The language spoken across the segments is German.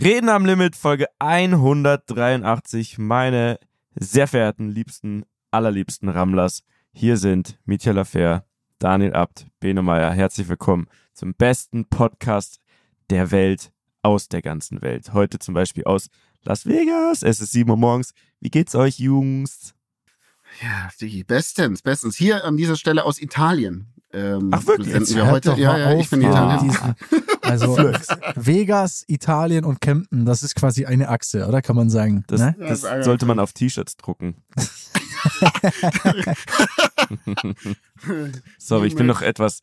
Reden am Limit, Folge 183. Meine sehr verehrten, liebsten, allerliebsten Rammlers. Hier sind Mitya Lafer, Daniel Abt, Bene Meyer. Herzlich willkommen zum besten Podcast der Welt, aus der ganzen Welt. Heute zum Beispiel aus Las Vegas. Es ist 7 Uhr morgens. Wie geht's euch, Jungs? Ja, die bestens, bestens. Hier an dieser Stelle aus Italien. Ähm, Ach wirklich? Jetzt wir heute, ja, ja, ich bin Italien. Diesen, also Vegas, Italien und Kempten, das ist quasi eine Achse, oder kann man sagen? Das, ne? das sollte man auf T-Shirts drucken. Sorry, ich bin noch etwas,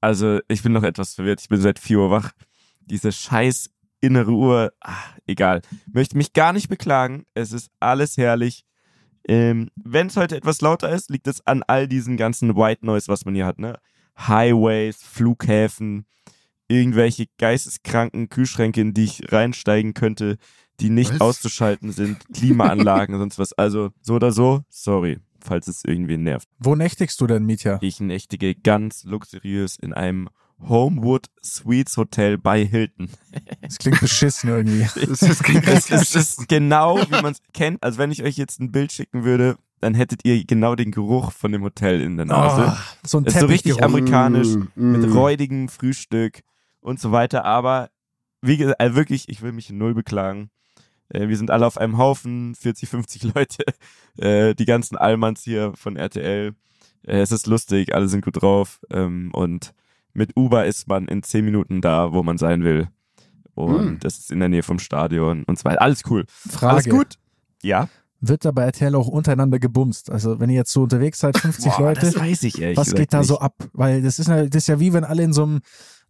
also ich bin noch etwas verwirrt. Ich bin seit 4 Uhr wach. Diese scheiß innere Uhr, ach, egal. Möchte mich gar nicht beklagen. Es ist alles herrlich. Ähm, Wenn es heute etwas lauter ist, liegt es an all diesen ganzen White Noise, was man hier hat, ne? Highways, Flughäfen, irgendwelche geisteskranken Kühlschränke, in die ich reinsteigen könnte, die nicht was? auszuschalten sind, Klimaanlagen und sonst was. Also so oder so, sorry, falls es irgendwie nervt. Wo nächtigst du denn, Mietja? Ich nächtige ganz luxuriös in einem Homewood Suites Hotel bei Hilton. Das klingt beschissen irgendwie. das, ist, das, ist, das ist genau, wie man es kennt. Also wenn ich euch jetzt ein Bild schicken würde, dann hättet ihr genau den Geruch von dem Hotel in der Nase. Oh, so ein ist so richtig amerikanisch mm, mm. mit räudigem Frühstück und so weiter. Aber wie gesagt, also wirklich, ich will mich null beklagen. Äh, wir sind alle auf einem Haufen, 40, 50 Leute. Äh, die ganzen Allmanns hier von RTL. Äh, es ist lustig, alle sind gut drauf. Ähm, und mit Uber ist man in 10 Minuten da, wo man sein will. Und mm. das ist in der Nähe vom Stadion und so weiter. Alles cool. Frage. Alles gut. Ja wird da bei RTL auch untereinander gebumst. Also wenn ihr jetzt so unterwegs seid, 50 Boah, Leute, das weiß ich ehrlich was geht da nicht. so ab? Weil das ist, das ist ja wie wenn alle in so einem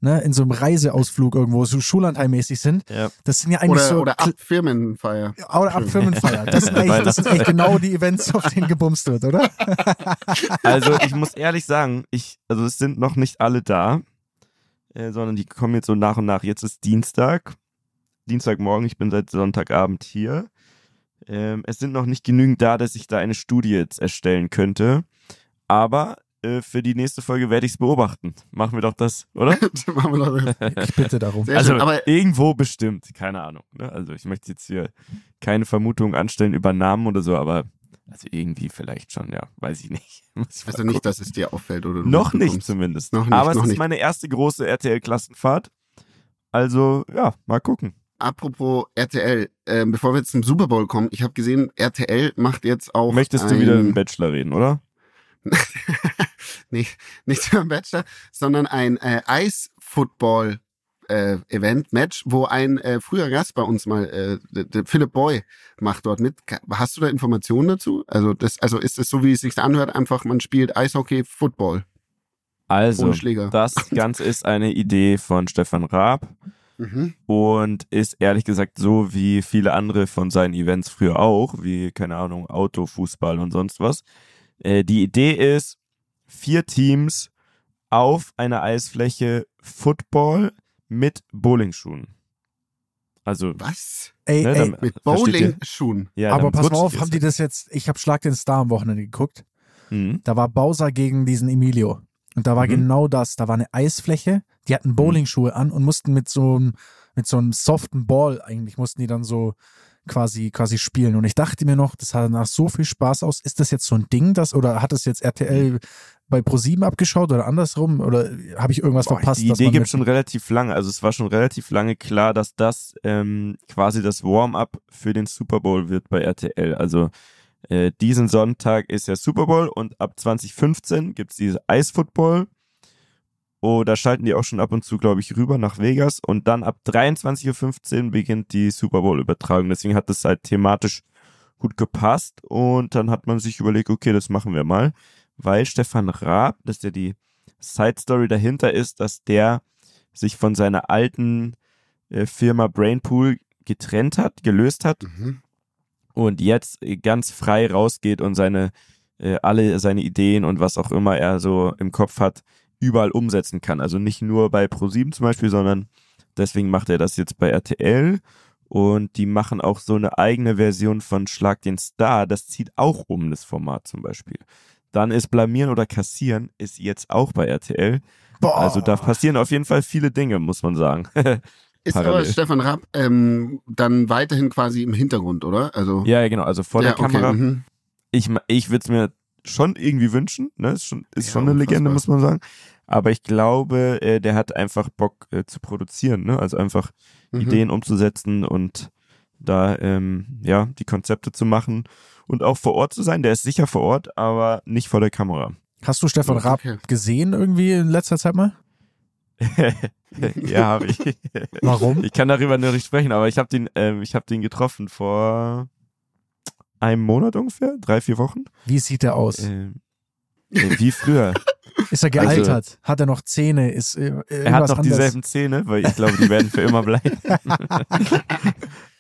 ne, in so einem Reiseausflug irgendwo so Schullandheimmäßig sind. Ja. Das sind ja eigentlich oder, so oder ab Firmenfeier. Oder ab Firmenfeier. Das sind, eigentlich, das sind eigentlich genau die Events, auf denen gebumst wird, oder? Also ich muss ehrlich sagen, ich also es sind noch nicht alle da, äh, sondern die kommen jetzt so nach und nach. Jetzt ist Dienstag, Dienstagmorgen. Ich bin seit Sonntagabend hier. Ähm, es sind noch nicht genügend da, dass ich da eine Studie jetzt erstellen könnte. Aber äh, für die nächste Folge werde ich es beobachten. Machen wir doch das, oder? Machen wir doch das. Ich bitte darum. Sehr also schön, aber irgendwo bestimmt, keine Ahnung. Ne? Also ich möchte jetzt hier keine Vermutungen anstellen über Namen oder so, aber also irgendwie vielleicht schon, ja, weiß ich nicht. Ich also nicht, dass es dir auffällt oder Noch nicht zumindest. Noch nicht, aber es ist nicht. meine erste große RTL-Klassenfahrt. Also ja, mal gucken. Apropos RTL, äh, bevor wir jetzt zum Super Bowl kommen, ich habe gesehen, RTL macht jetzt auch. Möchtest ein... du wieder im Bachelor reden, oder? nicht, nicht über Bachelor, sondern ein äh, Eis-Football. Äh, Event, Match, wo ein äh, früher Gast bei uns mal, äh, der, der Philipp Boy, macht dort mit. Hast du da Informationen dazu? Also das, also ist es so, wie es sich anhört, einfach man spielt Eishockey, Football. Also, das Ganze ist eine Idee von Stefan Raab mhm. und ist ehrlich gesagt so wie viele andere von seinen Events früher auch, wie, keine Ahnung, Auto, Fußball und sonst was. Äh, die Idee ist, vier Teams auf einer Eisfläche Football mit Bowlingschuhen. Also was? Ey, ne, ey mit Bowlingschuhen. Ja, aber pass mal auf, haben die das jetzt? Ich habe Schlag den Star am Wochenende geguckt. Mhm. Da war Bowser gegen diesen Emilio. Und da war mhm. genau das. Da war eine Eisfläche, die hatten mhm. Bowlingschuhe an und mussten mit so einem, mit so einem soften Ball eigentlich, mussten die dann so quasi, quasi spielen. Und ich dachte mir noch, das sah danach so viel Spaß aus. Ist das jetzt so ein Ding, das, oder hat das jetzt RTL bei ProSieben abgeschaut oder andersrum? Oder habe ich irgendwas Boah, verpasst? Die Idee gibt schon relativ lange. Also es war schon relativ lange klar, dass das ähm, quasi das Warm-up für den Super Bowl wird bei RTL. Also äh, diesen Sonntag ist ja Super Bowl und ab 2015 gibt es diese Eisfootball. Oh, da schalten die auch schon ab und zu, glaube ich, rüber nach Vegas. Und dann ab 23.15 Uhr beginnt die Super Bowl-Übertragung. Deswegen hat das halt thematisch gut gepasst. Und dann hat man sich überlegt, okay, das machen wir mal. Weil Stefan Raab, das ist ja die Side-Story dahinter ist, dass der sich von seiner alten äh, Firma Brainpool getrennt hat, gelöst hat. Mhm und jetzt ganz frei rausgeht und seine äh, alle seine Ideen und was auch immer er so im Kopf hat, überall umsetzen kann. Also nicht nur bei Pro7 zum Beispiel, sondern deswegen macht er das jetzt bei RTL und die machen auch so eine eigene Version von Schlag den Star. Das zieht auch um das Format zum Beispiel. Dann ist Blamieren oder Kassieren ist jetzt auch bei RTL. Boah. Also da passieren auf jeden Fall viele Dinge, muss man sagen. Ist Parallel. aber Stefan Rapp ähm, dann weiterhin quasi im Hintergrund, oder? Also ja, genau. Also vor ja, der okay, Kamera. Mhm. Ich, ich würde es mir schon irgendwie wünschen. Ne? Ist schon, ist ja, schon eine Legende, muss man sagen. Aber ich glaube, äh, der hat einfach Bock äh, zu produzieren. Ne? Also einfach mhm. Ideen umzusetzen und da ähm, ja die Konzepte zu machen und auch vor Ort zu sein. Der ist sicher vor Ort, aber nicht vor der Kamera. Hast du Stefan Raab okay. gesehen irgendwie in letzter Zeit mal? ja, habe ich. Warum? Ich kann darüber nur nicht sprechen, aber ich habe den, ähm, ich habe den getroffen vor einem Monat ungefähr, drei, vier Wochen. Wie sieht er aus? Ähm, äh, wie früher. Ist er gealtert? Also, hat er noch Zähne? Ist äh, er hat noch anders? dieselben Zähne, weil ich glaube, die werden für immer bleiben.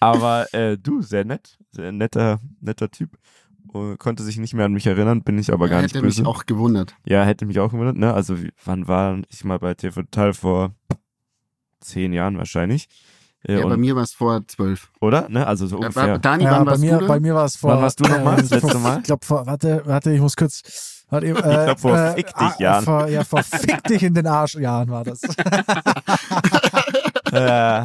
aber äh, du, sehr nett, sehr netter, netter Typ. Konnte sich nicht mehr an mich erinnern, bin ich aber ja, gar nicht hätte böse. Hätte mich auch gewundert. Ja, hätte mich auch gewundert, ne? Also wann war ich mal bei TV Total vor zehn Jahren wahrscheinlich. Äh, ja, bei mir war es vor zwölf. Oder? Ne? Also so ungefähr. Ja, Dani, ja, bei, mir, bei mir war es vor. Wann warst du nochmal das letzte Mal? Ich glaube, warte, warte, ich muss kurz. Warte, äh, ich glaube, vor äh, fick dich äh, Jahren. Vor, ja, vor fick dich in den Arsch Jahren war das. äh,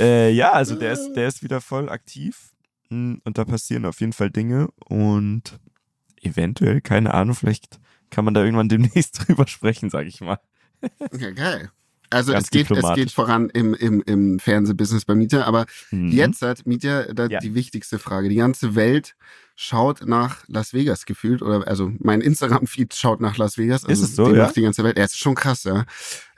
äh, ja, also der ist, der ist wieder voll aktiv. Und da passieren auf jeden Fall Dinge und eventuell, keine Ahnung, vielleicht kann man da irgendwann demnächst drüber sprechen, sag ich mal. Ja, geil. Also es geht, es geht voran im, im, im Fernsehbusiness bei Mieter, aber mhm. jetzt hat Mieter da ja. die wichtigste Frage. Die ganze Welt schaut nach Las Vegas gefühlt, oder also mein Instagram-Feed schaut nach Las Vegas. Also ist es so, ja? die ganze Welt. Ja, ist schon krass, ja.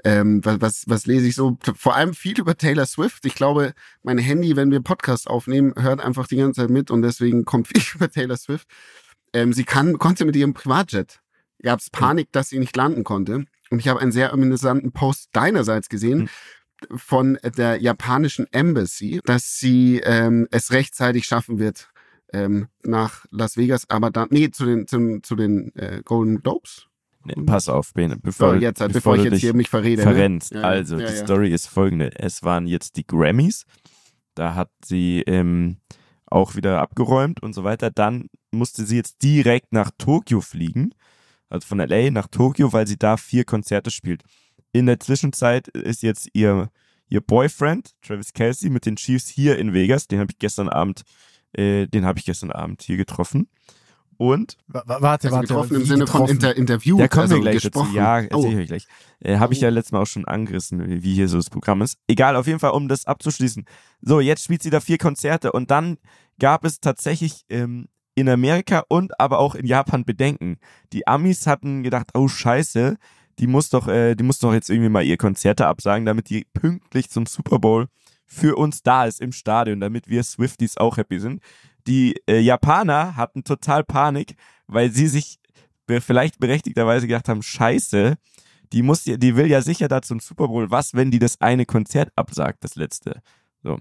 Ähm, was, was, was lese ich so? Vor allem viel über Taylor Swift. Ich glaube, mein Handy, wenn wir Podcast aufnehmen, hört einfach die ganze Zeit mit und deswegen kommt viel über Taylor Swift. Ähm, sie kann, konnte mit ihrem Privatjet. Gab es Panik, dass sie nicht landen konnte. Und ich habe einen sehr amüsanten Post deinerseits gesehen. Mhm. von der japanischen Embassy, dass sie ähm, es rechtzeitig schaffen wird ähm, nach Las Vegas, aber dann, nee, zu den, zu, zu den äh, Golden Globes. Pass auf, bevor, so, jetzt, bevor, bevor ich jetzt hier mich verrede. Ne? Verrennst. Ne? Ja, also, ja, die ja. Story ist folgende. Es waren jetzt die Grammys. Da hat sie ähm, auch wieder abgeräumt und so weiter. Dann musste sie jetzt direkt nach Tokio fliegen also von LA nach Tokio, weil sie da vier Konzerte spielt. In der Zwischenzeit ist jetzt ihr, ihr Boyfriend, Travis Kelsey, mit den Chiefs hier in Vegas. Den habe ich gestern Abend, äh, den habe ich gestern Abend hier getroffen. Und warte, warte, also getroffen im Sinne getroffen? von Inter Interview. Da kommen also wir gleich gesprochen. dazu. Ja, erzähle oh. ich gleich. Äh, habe ich ja letztes Mal auch schon angerissen, wie hier so das Programm ist. Egal, auf jeden Fall, um das abzuschließen. So, jetzt spielt sie da vier Konzerte und dann gab es tatsächlich ähm, in Amerika und aber auch in Japan bedenken. Die Amis hatten gedacht, oh scheiße, die muss doch, äh, die muss doch jetzt irgendwie mal ihr Konzerte absagen, damit die pünktlich zum Super Bowl für uns da ist im Stadion, damit wir Swifties auch happy sind. Die äh, Japaner hatten total Panik, weil sie sich vielleicht berechtigterweise gedacht haben, scheiße, die muss, die will ja sicher da zum Super Bowl. Was, wenn die das eine Konzert absagt, das letzte? So.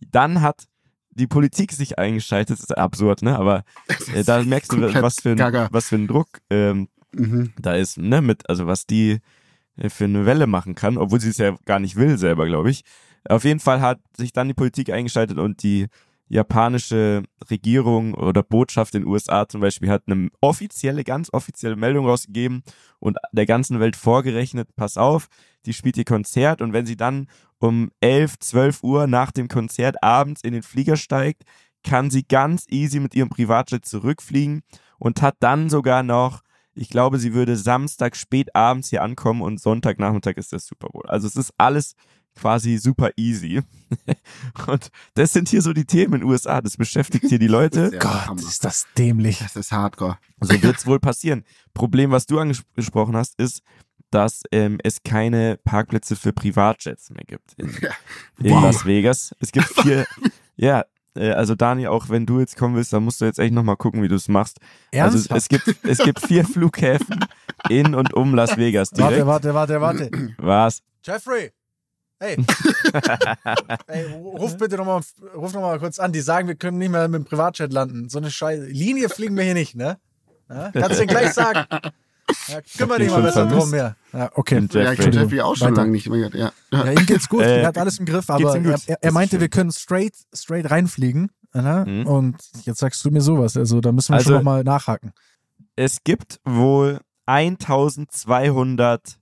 Dann hat die Politik sich eingeschaltet, das ist absurd, ne? Aber äh, da merkst du, was für, ein, was für ein Druck ähm, mhm. da ist, ne? Mit, also was die äh, für eine Welle machen kann, obwohl sie es ja gar nicht will selber, glaube ich. Auf jeden Fall hat sich dann die Politik eingeschaltet und die japanische Regierung oder Botschaft in den USA zum Beispiel hat eine offizielle, ganz offizielle Meldung rausgegeben und der ganzen Welt vorgerechnet, pass auf, die spielt ihr Konzert und wenn sie dann um 11, 12 Uhr nach dem Konzert abends in den Flieger steigt, kann sie ganz easy mit ihrem Privatjet zurückfliegen und hat dann sogar noch, ich glaube, sie würde Samstag spät abends hier ankommen und Sonntagnachmittag ist der Super Bowl. Also es ist alles quasi super easy. Und das sind hier so die Themen in den USA. Das beschäftigt hier die Leute. Gott, Hammer. ist das dämlich. Das ist hardcore. So wird es wohl passieren. Problem, was du angesprochen hast, ist, dass ähm, es keine Parkplätze für Privatjets mehr gibt in, ja. in wow. Las Vegas. Es gibt vier, ja, äh, also Dani, auch wenn du jetzt kommen willst, dann musst du jetzt echt nochmal gucken, wie du es machst. Ernsthaft? Also es, es, gibt, es gibt vier Flughäfen in und um Las Vegas direkt. Warte, warte, warte, warte. Was? Jeffrey, Hey, hey ruf bitte nochmal ruf noch mal kurz an. Die sagen, wir können nicht mehr mit dem Privatjet landen. So eine Scheiße. Linie fliegen wir hier nicht, ne? Ja? Kannst du dir gleich sagen. Ja, kümmere dich mal besser drum mehr. Ja, okay. Jeffrey. Ja, ich kenne Jeffrey auch schon lange nicht mehr. Ja. ja, ihm geht's gut. Äh, er hat alles im Griff, aber er, er, er, meinte, wir können straight, straight reinfliegen. Mhm. Und jetzt sagst du mir sowas. Also da müssen wir also, schon nochmal nachhaken. Es gibt wohl 1200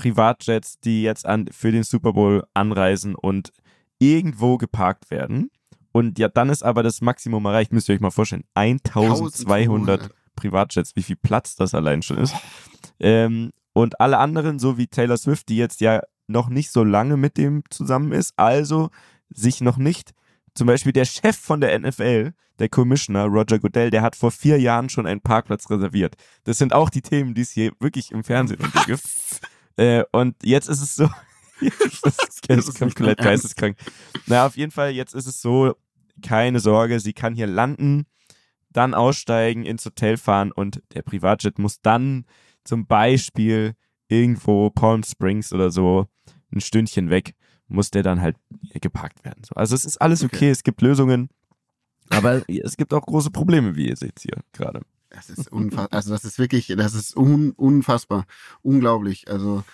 Privatjets, die jetzt an, für den Super Bowl anreisen und irgendwo geparkt werden. Und ja, dann ist aber das Maximum erreicht, müsst ihr euch mal vorstellen. 1200 Privatjets, wie viel Platz das allein schon ist. Ähm, und alle anderen, so wie Taylor Swift, die jetzt ja noch nicht so lange mit dem zusammen ist, also sich noch nicht, zum Beispiel der Chef von der NFL, der Commissioner Roger Goodell, der hat vor vier Jahren schon einen Parkplatz reserviert. Das sind auch die Themen, die es hier wirklich im Fernsehen gibt. Äh, und jetzt ist es so, das ist, ist komplett geisteskrank. Na, auf jeden Fall, jetzt ist es so, keine Sorge, sie kann hier landen, dann aussteigen, ins Hotel fahren und der Privatjet muss dann zum Beispiel irgendwo Palm Springs oder so ein Stündchen weg, muss der dann halt geparkt werden. Also es ist alles okay, okay. es gibt Lösungen, aber es gibt auch große Probleme, wie ihr seht hier gerade. Das ist unfassbar, also das ist wirklich, das ist un unfassbar, unglaublich. Also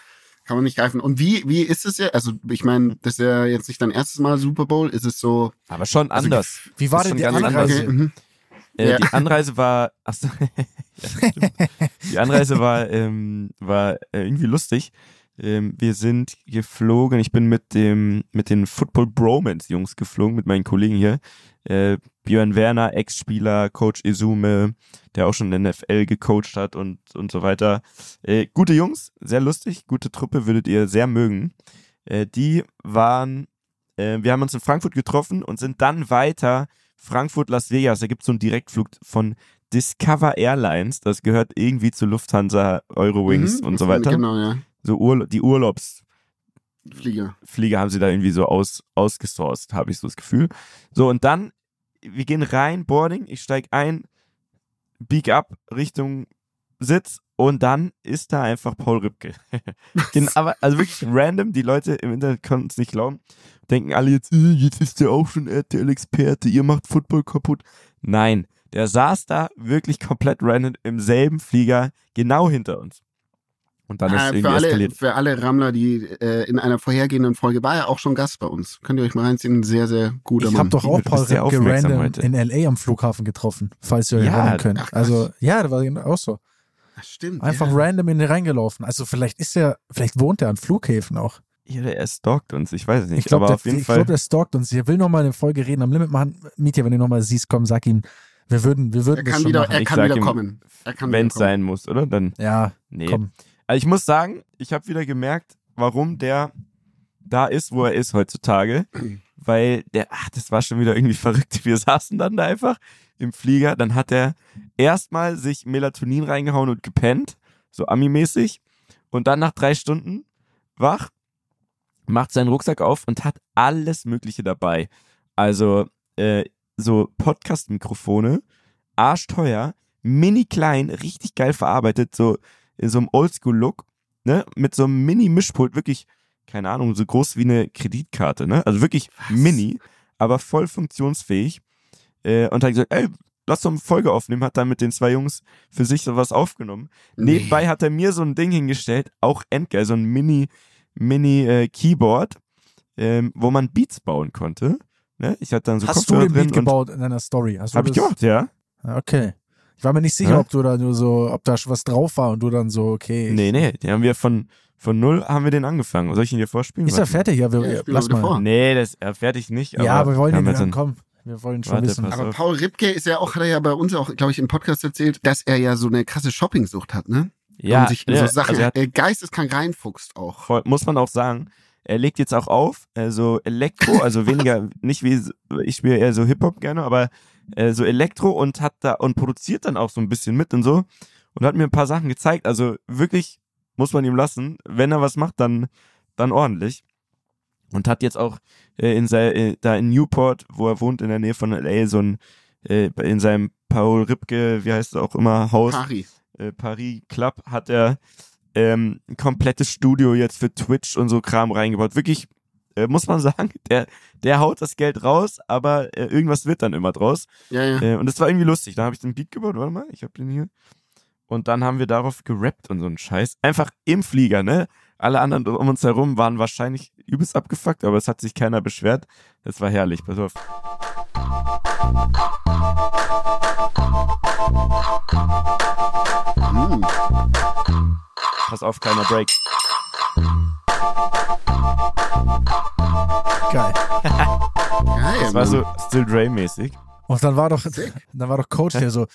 kann man nicht greifen. Und wie, wie ist es ja? Also, ich meine, das ist ja jetzt nicht dein erstes Mal Super Bowl, ist es so. Aber schon also, anders. Wie war denn die Anreise? Mhm. Äh, ja. Die Anreise war, ach so, ja, die Anreise war, ähm, war äh, irgendwie lustig. Ähm, wir sind geflogen, ich bin mit dem, mit den Football Bromance Jungs geflogen, mit meinen Kollegen hier. Äh, Björn Werner, Ex-Spieler, Coach Izume, der auch schon in der NFL gecoacht hat und, und so weiter. Äh, gute Jungs, sehr lustig, gute Truppe, würdet ihr sehr mögen. Äh, die waren, äh, wir haben uns in Frankfurt getroffen und sind dann weiter Frankfurt, Las Vegas. Da gibt es so einen Direktflug von Discover Airlines. Das gehört irgendwie zu Lufthansa, Eurowings mhm, und so weiter. Genau, ja. So Urla die Urlaubs. Flieger. Flieger haben sie da irgendwie so aus, ausgesourced, habe ich so das Gefühl. So, und dann, wir gehen rein, Boarding, ich steige ein, Beak up Richtung Sitz und dann ist da einfach Paul Rübke. Den, aber, also wirklich random, die Leute im Internet konnten es nicht glauben. Denken alle jetzt, äh, jetzt ist der auch schon RTL-Experte, ihr macht Football kaputt. Nein, der saß da wirklich komplett random im selben Flieger, genau hinter uns. Und dann ist äh, irgendwie für alle, eskaliert. Für alle Rammler, die äh, in einer vorhergehenden Folge war er auch schon Gast bei uns. Könnt ihr euch mal reinziehen, ein sehr, sehr guter ich Mann. Ich habe doch auch Paul Ripke random heute. in L.A. am Flughafen getroffen, falls ihr euch ja, erinnern könnt. Ach, also, ja, das war auch so. Das stimmt. Einfach ja. random in den reingelaufen. Also vielleicht ist er, vielleicht wohnt er an Flughäfen auch. Ja, er stalkt uns, ich weiß es nicht. Ich glaube, der, ich glaub, der stalkt uns. Er will nochmal eine Folge reden am Limit machen. Mietja, wenn du nochmal siehst, komm, sag ihm, wir würden, wir würden er kann wieder, Er kann wieder kommen. Wenn es sein muss, oder? Dann. Ja, nee. komm. Also ich muss sagen, ich habe wieder gemerkt, warum der da ist, wo er ist heutzutage. Weil der, ach, das war schon wieder irgendwie verrückt. Wir saßen dann da einfach im Flieger. Dann hat er erstmal sich Melatonin reingehauen und gepennt. So Ami-mäßig. Und dann nach drei Stunden wach, macht seinen Rucksack auf und hat alles Mögliche dabei. Also, äh, so Podcast-Mikrofone, arschteuer, mini klein, richtig geil verarbeitet, so in so einem Oldschool-Look, ne, mit so einem Mini-Mischpult, wirklich, keine Ahnung, so groß wie eine Kreditkarte, ne, also wirklich Was? mini, aber voll funktionsfähig, äh, und hat gesagt, ey, lass doch eine Folge aufnehmen, hat dann mit den zwei Jungs für sich sowas aufgenommen. Nee. Nebenbei hat er mir so ein Ding hingestellt, auch endgeil, so ein Mini, Mini äh, Keyboard, ähm, wo man Beats bauen konnte. Ne? Ich hatte dann so Hast Kopfhörer du den Beat gebaut in deiner Story? Hast hab ich gemacht, ja. Okay. Ich war mir nicht sicher, ja? ob du da nur so, ob da was drauf war und du dann so, okay. Nee, nee, die haben wir von, von null haben wir den angefangen. Soll ich ihn dir vorspielen? Ist er fertig? Ja, wir, ja, lass mal. Vor. Nee, das ist er fertig nicht. Aber ja, aber wir wollen ihn dann, komm. Wir wollen schon Warte, wissen. Aber Paul Ripke ist ja auch, hat er ja bei uns auch, glaube ich, im Podcast erzählt, dass er ja so eine krasse Shoppingsucht hat, ne? Ja. Und sich ja, so Sachen, also er geisteskrank reinfuchst auch. Voll, muss man auch sagen. Er legt jetzt auch auf, also Elektro, also weniger, nicht wie, ich spiele eher so Hip-Hop gerne, aber äh, so Elektro und hat da, und produziert dann auch so ein bisschen mit und so. Und hat mir ein paar Sachen gezeigt. Also wirklich muss man ihm lassen. Wenn er was macht, dann, dann ordentlich und hat jetzt auch äh, in sei, äh, da in Newport, wo er wohnt in der Nähe von LA, so ein äh, in seinem Paul Ripke, wie heißt es auch immer, Haus Paris, äh, Paris Club hat er ähm, ein komplettes Studio jetzt für Twitch und so Kram reingebaut. Wirklich äh, muss man sagen, der der haut das Geld raus, aber äh, irgendwas wird dann immer draus. Ja, ja. Äh, und das war irgendwie lustig. Da habe ich den Beat gebaut, warte mal, ich habe den hier. Und dann haben wir darauf gerappt und so einen Scheiß. Einfach im Flieger, ne? Alle anderen um uns herum waren wahrscheinlich übelst abgefuckt, aber es hat sich keiner beschwert. Das war herrlich. Pass auf. Mm. Pass auf, kleiner Break. Geil. Geil, Das war so Still Dre-mäßig. Und dann war doch, dann war doch Coach, der so.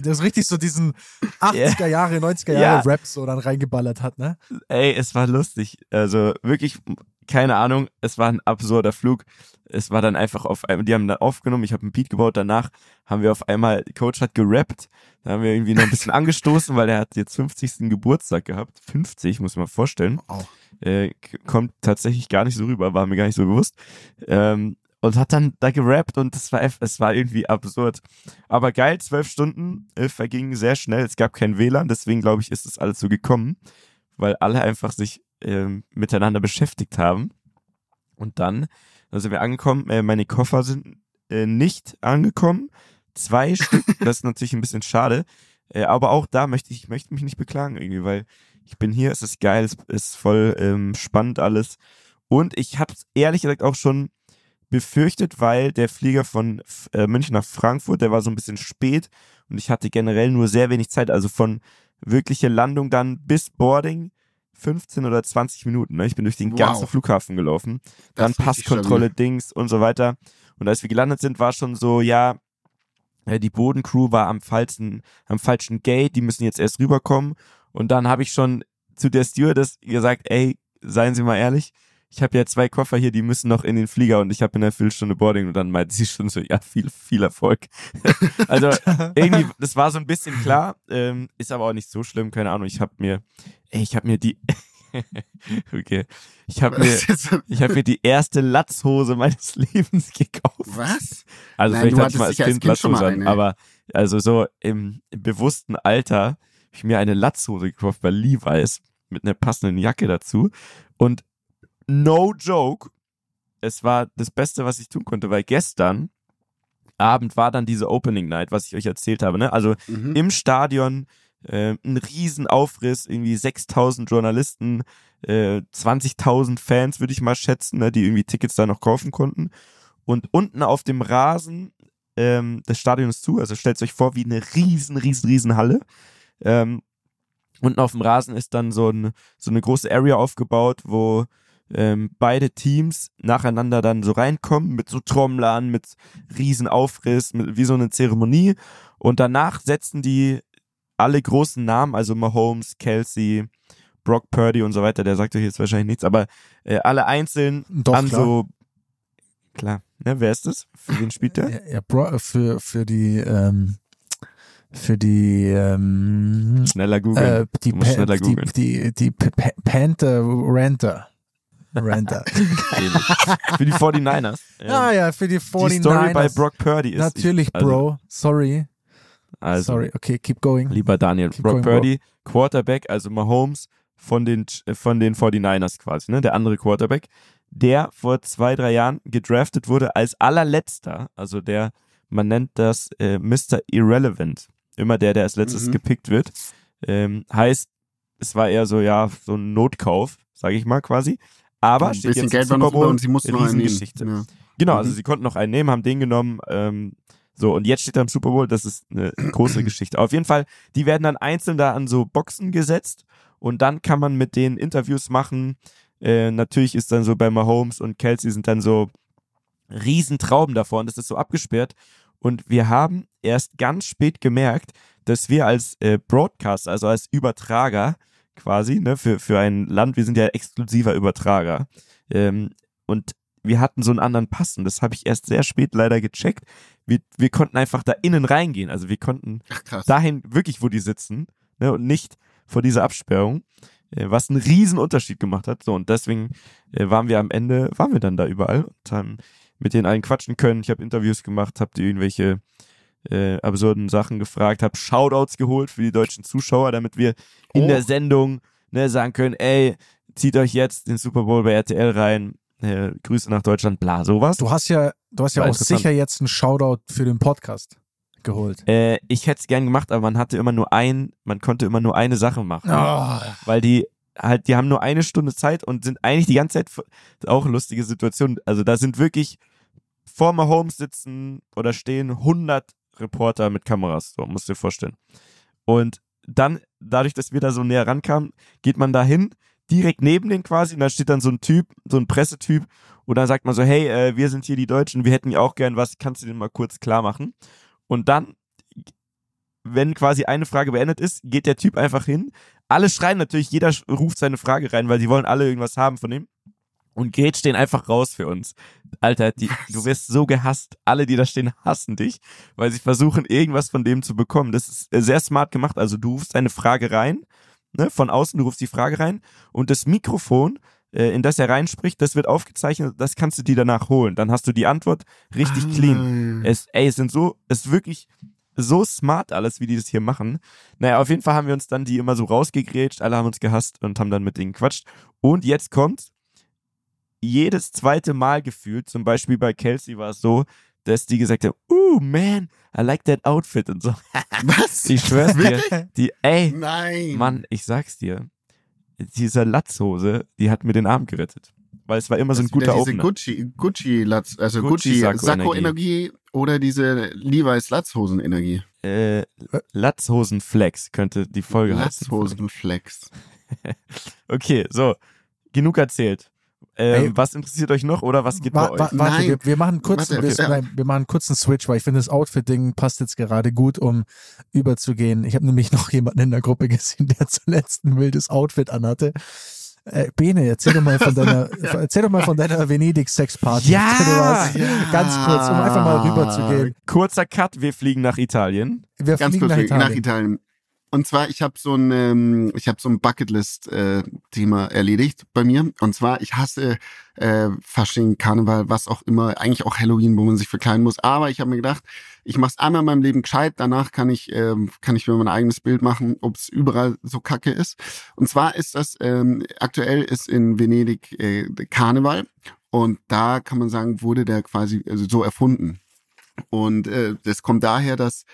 Der ist richtig so diesen 80er Jahre, 90er Jahre Ja. Rap so dann reingeballert hat, ne? Ey, es war lustig. Also wirklich, keine Ahnung, es war ein absurder Flug. Es war dann einfach auf einmal, die haben dann aufgenommen, ich habe einen Beat gebaut, danach haben wir auf einmal, Coach hat gerappt, da haben wir irgendwie noch ein bisschen angestoßen, weil er hat jetzt 50. Geburtstag gehabt. 50, muss man vorstellen. Wow. Äh, kommt tatsächlich gar nicht so rüber, war mir gar nicht so bewusst. Ähm, und hat dann da gerappt und es war, es war irgendwie absurd. Aber geil, zwölf Stunden äh, vergingen sehr schnell. Es gab kein WLAN, deswegen glaube ich, ist das alles so gekommen, weil alle einfach sich ähm, miteinander beschäftigt haben. Und dann, da sind wir angekommen, äh, meine Koffer sind äh, nicht angekommen. Zwei Stück, das ist natürlich ein bisschen schade. Äh, aber auch da möchte ich, ich möchte mich nicht beklagen irgendwie, weil ich bin hier, es ist geil, es ist voll ähm, spannend alles. Und ich habe es ehrlich gesagt auch schon befürchtet, weil der Flieger von äh, München nach Frankfurt, der war so ein bisschen spät und ich hatte generell nur sehr wenig Zeit, also von wirkliche Landung dann bis Boarding 15 oder 20 Minuten. Ne? Ich bin durch den Wow. ganzen Flughafen gelaufen, dann Passkontrolle, Dings und so weiter. Und als wir gelandet sind, war schon so, ja, äh, die Bodencrew war am falschen, am falschen Gate, die müssen jetzt erst rüberkommen. Und dann habe ich schon zu der Stewardess gesagt, ey, seien Sie mal ehrlich, ich habe ja zwei Koffer hier, die müssen noch in den Flieger und ich habe in einer Viertelstunde Boarding und dann meinte sie schon so, ja, viel, viel Erfolg. also irgendwie, das war so ein bisschen klar, ähm, ist aber auch nicht so schlimm, keine Ahnung. Ich habe mir, ey, ich habe mir die, okay, ich habe mir, ich habe mir die erste Latzhose meines Lebens gekauft. Was? Also Nein, vielleicht hatte ich mal als Kind Latzhose an, aber also so im, im bewussten Alter habe ich mir eine Latzhose gekauft bei Levi's mit einer passenden Jacke dazu und no joke, es war das Beste, was ich tun konnte, weil gestern Abend war dann diese Opening Night, was ich euch erzählt habe, ne? Also Mhm. im Stadion äh, ein Riesenaufriss, irgendwie 6000 Journalisten, äh, 20.000 Fans, würde ich mal schätzen, ne, die irgendwie Tickets da noch kaufen konnten. Und unten auf dem Rasen ähm, des Stadions zu, also stellt euch vor, wie eine riesen, riesen, riesen Halle. Ähm, unten auf dem Rasen ist dann so, ein, so eine große Area aufgebaut, wo ähm, beide Teams nacheinander dann so reinkommen mit so Trommlern, mit riesen Aufriss, mit, wie so eine Zeremonie. Und danach setzen die alle großen Namen, also Mahomes, Kelsey, Brock Purdy und so weiter, der sagt euch jetzt wahrscheinlich nichts, aber äh, alle einzeln Doch, an klar. so klar, ne, wer ist das? Für wen spielt der? Ja, ja, Bro, für, für die, ähm, für die, ähm, Schneller googeln. äh, die, schneller die, googeln. die, die, Pa- Panther Renter. Renter. Ähnlich. Für die 49ers. Ähm, ah ja, für die 49ers. die Story bei Brock Purdy ist Natürlich, also, Bro. Sorry. Also, Sorry. Okay, keep going. lieber Daniel, Keep Brock going, bro. Purdy, Quarterback, also Mahomes von den, von den 49ers quasi, ne, der andere Quarterback, der vor zwei, drei Jahren gedraftet wurde als allerletzter, also der, man nennt das äh, Mr. Irrelevant, immer der, der als letztes Mhm. gepickt wird, ähm, heißt, es war eher so, ja, so ein Notkauf, sage ich mal quasi, aber ein steht bisschen Geld war Super noch über Bowl, und sie mussten noch einen nehmen. Genau, Mhm. also sie konnten noch einen nehmen, haben den genommen. Ähm, so, und jetzt steht er im Super Bowl, das ist eine große Geschichte. Auf jeden Fall, die werden dann einzeln da an so Boxen gesetzt und dann kann man mit denen Interviews machen. Äh, natürlich ist dann so bei Mahomes und Kelsey sind dann so Riesentrauben davor und das ist so abgesperrt. Und wir haben erst ganz spät gemerkt, dass wir als äh, Broadcaster, also als Übertrager quasi, ne, für, für ein Land, wir sind ja exklusiver Übertrager, ähm, und wir hatten so einen anderen Pass und das habe ich erst sehr spät leider gecheckt. Wir, wir konnten einfach da innen reingehen. Also wir konnten Ach dahin wirklich, wo die sitzen ne, und nicht vor dieser Absperrung, äh, was einen riesen Unterschied gemacht hat. So und deswegen äh, waren wir am Ende, waren wir dann da überall und haben mit denen allen quatschen können. Ich habe Interviews gemacht, habe die irgendwelche äh, absurden Sachen gefragt, habe Shoutouts geholt für die deutschen Zuschauer, damit wir in Oh. der Sendung ne, sagen können, ey, zieht euch jetzt den Super Bowl bei RTL rein, äh, Grüße nach Deutschland, bla, sowas. Du hast ja, du hast ja War auch sicher jetzt einen Shoutout für den Podcast geholt. Äh, ich hätte es gern gemacht, aber man hatte immer nur ein, man konnte immer nur eine Sache machen. Oh, Weil die halt, die haben nur eine Stunde Zeit und sind eigentlich die ganze Zeit, auch eine lustige Situation, also da sind wirklich vor Mahomes sitzen oder stehen 100 Reporter mit Kameras, so, musst du dir vorstellen. Und dann dadurch, dass wir da so näher rankamen, geht man da hin, direkt neben den quasi, und da steht dann so ein Typ, so ein Pressetyp, und dann sagt man so, hey, äh, wir sind hier die Deutschen, wir hätten ja auch gern was, kannst du den mal kurz klar machen? Und dann, wenn quasi eine Frage beendet ist, geht der Typ einfach hin. Alle schreien natürlich, jeder ruft seine Frage rein, weil sie wollen alle irgendwas haben von dem und grätscht den einfach raus für uns. Alter, die, du wirst so gehasst. Alle, die da stehen, hassen dich, weil sie versuchen, irgendwas von dem zu bekommen. Das ist äh, sehr smart gemacht. Also du rufst eine Frage rein, ne, von außen, du rufst die Frage rein und das Mikrofon, äh, in das er reinspricht, das wird aufgezeichnet, das kannst du dir danach holen. Dann hast du die Antwort richtig ah. clean. Es, ey, es sind so, es ist wirklich so smart alles, wie die das hier machen. Naja, auf jeden Fall haben wir uns dann die immer so rausgegrätscht, alle haben uns gehasst und haben dann mit denen gequatscht. Und jetzt kommt jedes zweite Mal gefühlt, zum Beispiel bei Kelsey war es so, dass die gesagt haben, uh, man, I like that outfit und so. Was? Ich schwör's dir. Die, ey, Nein. Mann, ich sag's dir. Diese Latzhose, die hat mir den Arm gerettet. Weil es war immer das so ein guter diese Gucci, Gucci Latz, also Gucci, Gucci Sakko Energie oder diese Levi's Latzhosen Energie. Äh, Latzhosen Flex könnte die Folge heißen. Latzhosen Flex. okay, so. Genug erzählt. Ähm, was interessiert euch noch oder was geht wa bei euch? Warte, Nein. Wir, wir, machen kurz, warte, okay. wir, wir, machen kurz einen Switch, weil ich finde, das Outfit-Ding passt jetzt gerade gut, um überzugehen. Ich habe nämlich noch jemanden in der Gruppe gesehen, der zuletzt ein wildes Outfit anhatte. Äh, Bene, erzähl doch mal von deiner, ja. erzähl doch mal von deiner Venedig-Sex-Party. Ja! ja! Ganz kurz, um einfach mal rüber zu gehen. Kurzer Cut, wir fliegen nach Italien. Wir Ganz fliegen kurz, nach Italien. nach Italien. Und zwar, ich habe so ein, ähm, ich habe so ein Bucketlist-Thema äh, erledigt bei mir. Und zwar, ich hasse äh, Fasching, Karneval, was auch immer, eigentlich auch Halloween, wo man sich verkleiden muss. Aber ich habe mir gedacht, ich mache es einmal in meinem Leben gescheit. Danach kann ich, ähm, kann ich mir mein eigenes Bild machen, ob es überall so kacke ist. Und zwar ist das ähm, aktuell ist in Venedig äh, Karneval und da kann man sagen, wurde der quasi also so erfunden. Und äh, das kommt daher, dass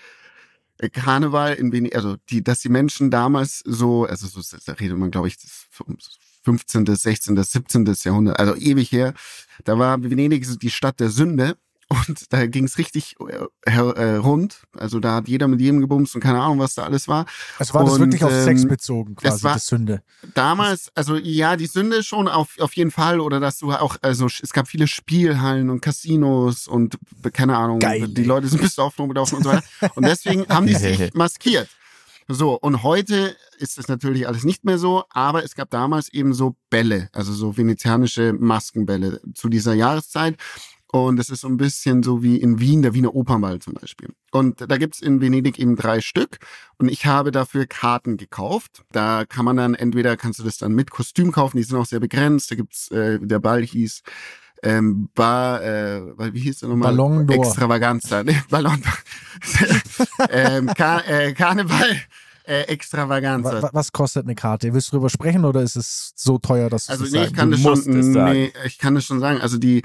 Karneval in Venedig, also die, dass die Menschen damals so, also so, da redet man, glaube ich, 15., 16., 17. Jahrhundert, also ewig her, da war Venedig die Stadt der Sünde und da ging es richtig äh, äh, rund. Also da hat jeder mit jedem gebumst und keine Ahnung, was da alles war. Also war das und, wirklich auf ähm, Sex bezogen, quasi, war die Sünde? Damals, also ja, die Sünde schon auf, auf jeden Fall. Oder dass du auch, also es gab viele Spielhallen und Casinos und keine Ahnung, Geil, die Leute sind bis auf gelaufen und so weiter. Und deswegen haben die sich maskiert. So, und heute ist es natürlich alles nicht mehr so, aber es gab damals eben so Bälle, also so venezianische Maskenbälle zu dieser Jahreszeit. Und es ist so ein bisschen so wie in Wien, der Wiener Opernball zum Beispiel. Und da gibt's in Venedig eben drei Stück. Und ich habe dafür Karten gekauft. Da kann man dann entweder, kannst du das dann mit Kostüm kaufen, die sind auch sehr begrenzt. Da gibt's, äh, der Ball hieß ähm, Bar, äh, wie hieß der nochmal? Ballon d'Or. Extravaganza. Nee, Ballon ähm, Kar äh, Karneval. Äh, Extravaganza. Was, was kostet eine Karte? Willst du drüber sprechen oder ist es so teuer, dass du Also nee, ich kann du das schon, nee, ich kann das schon sagen. Also die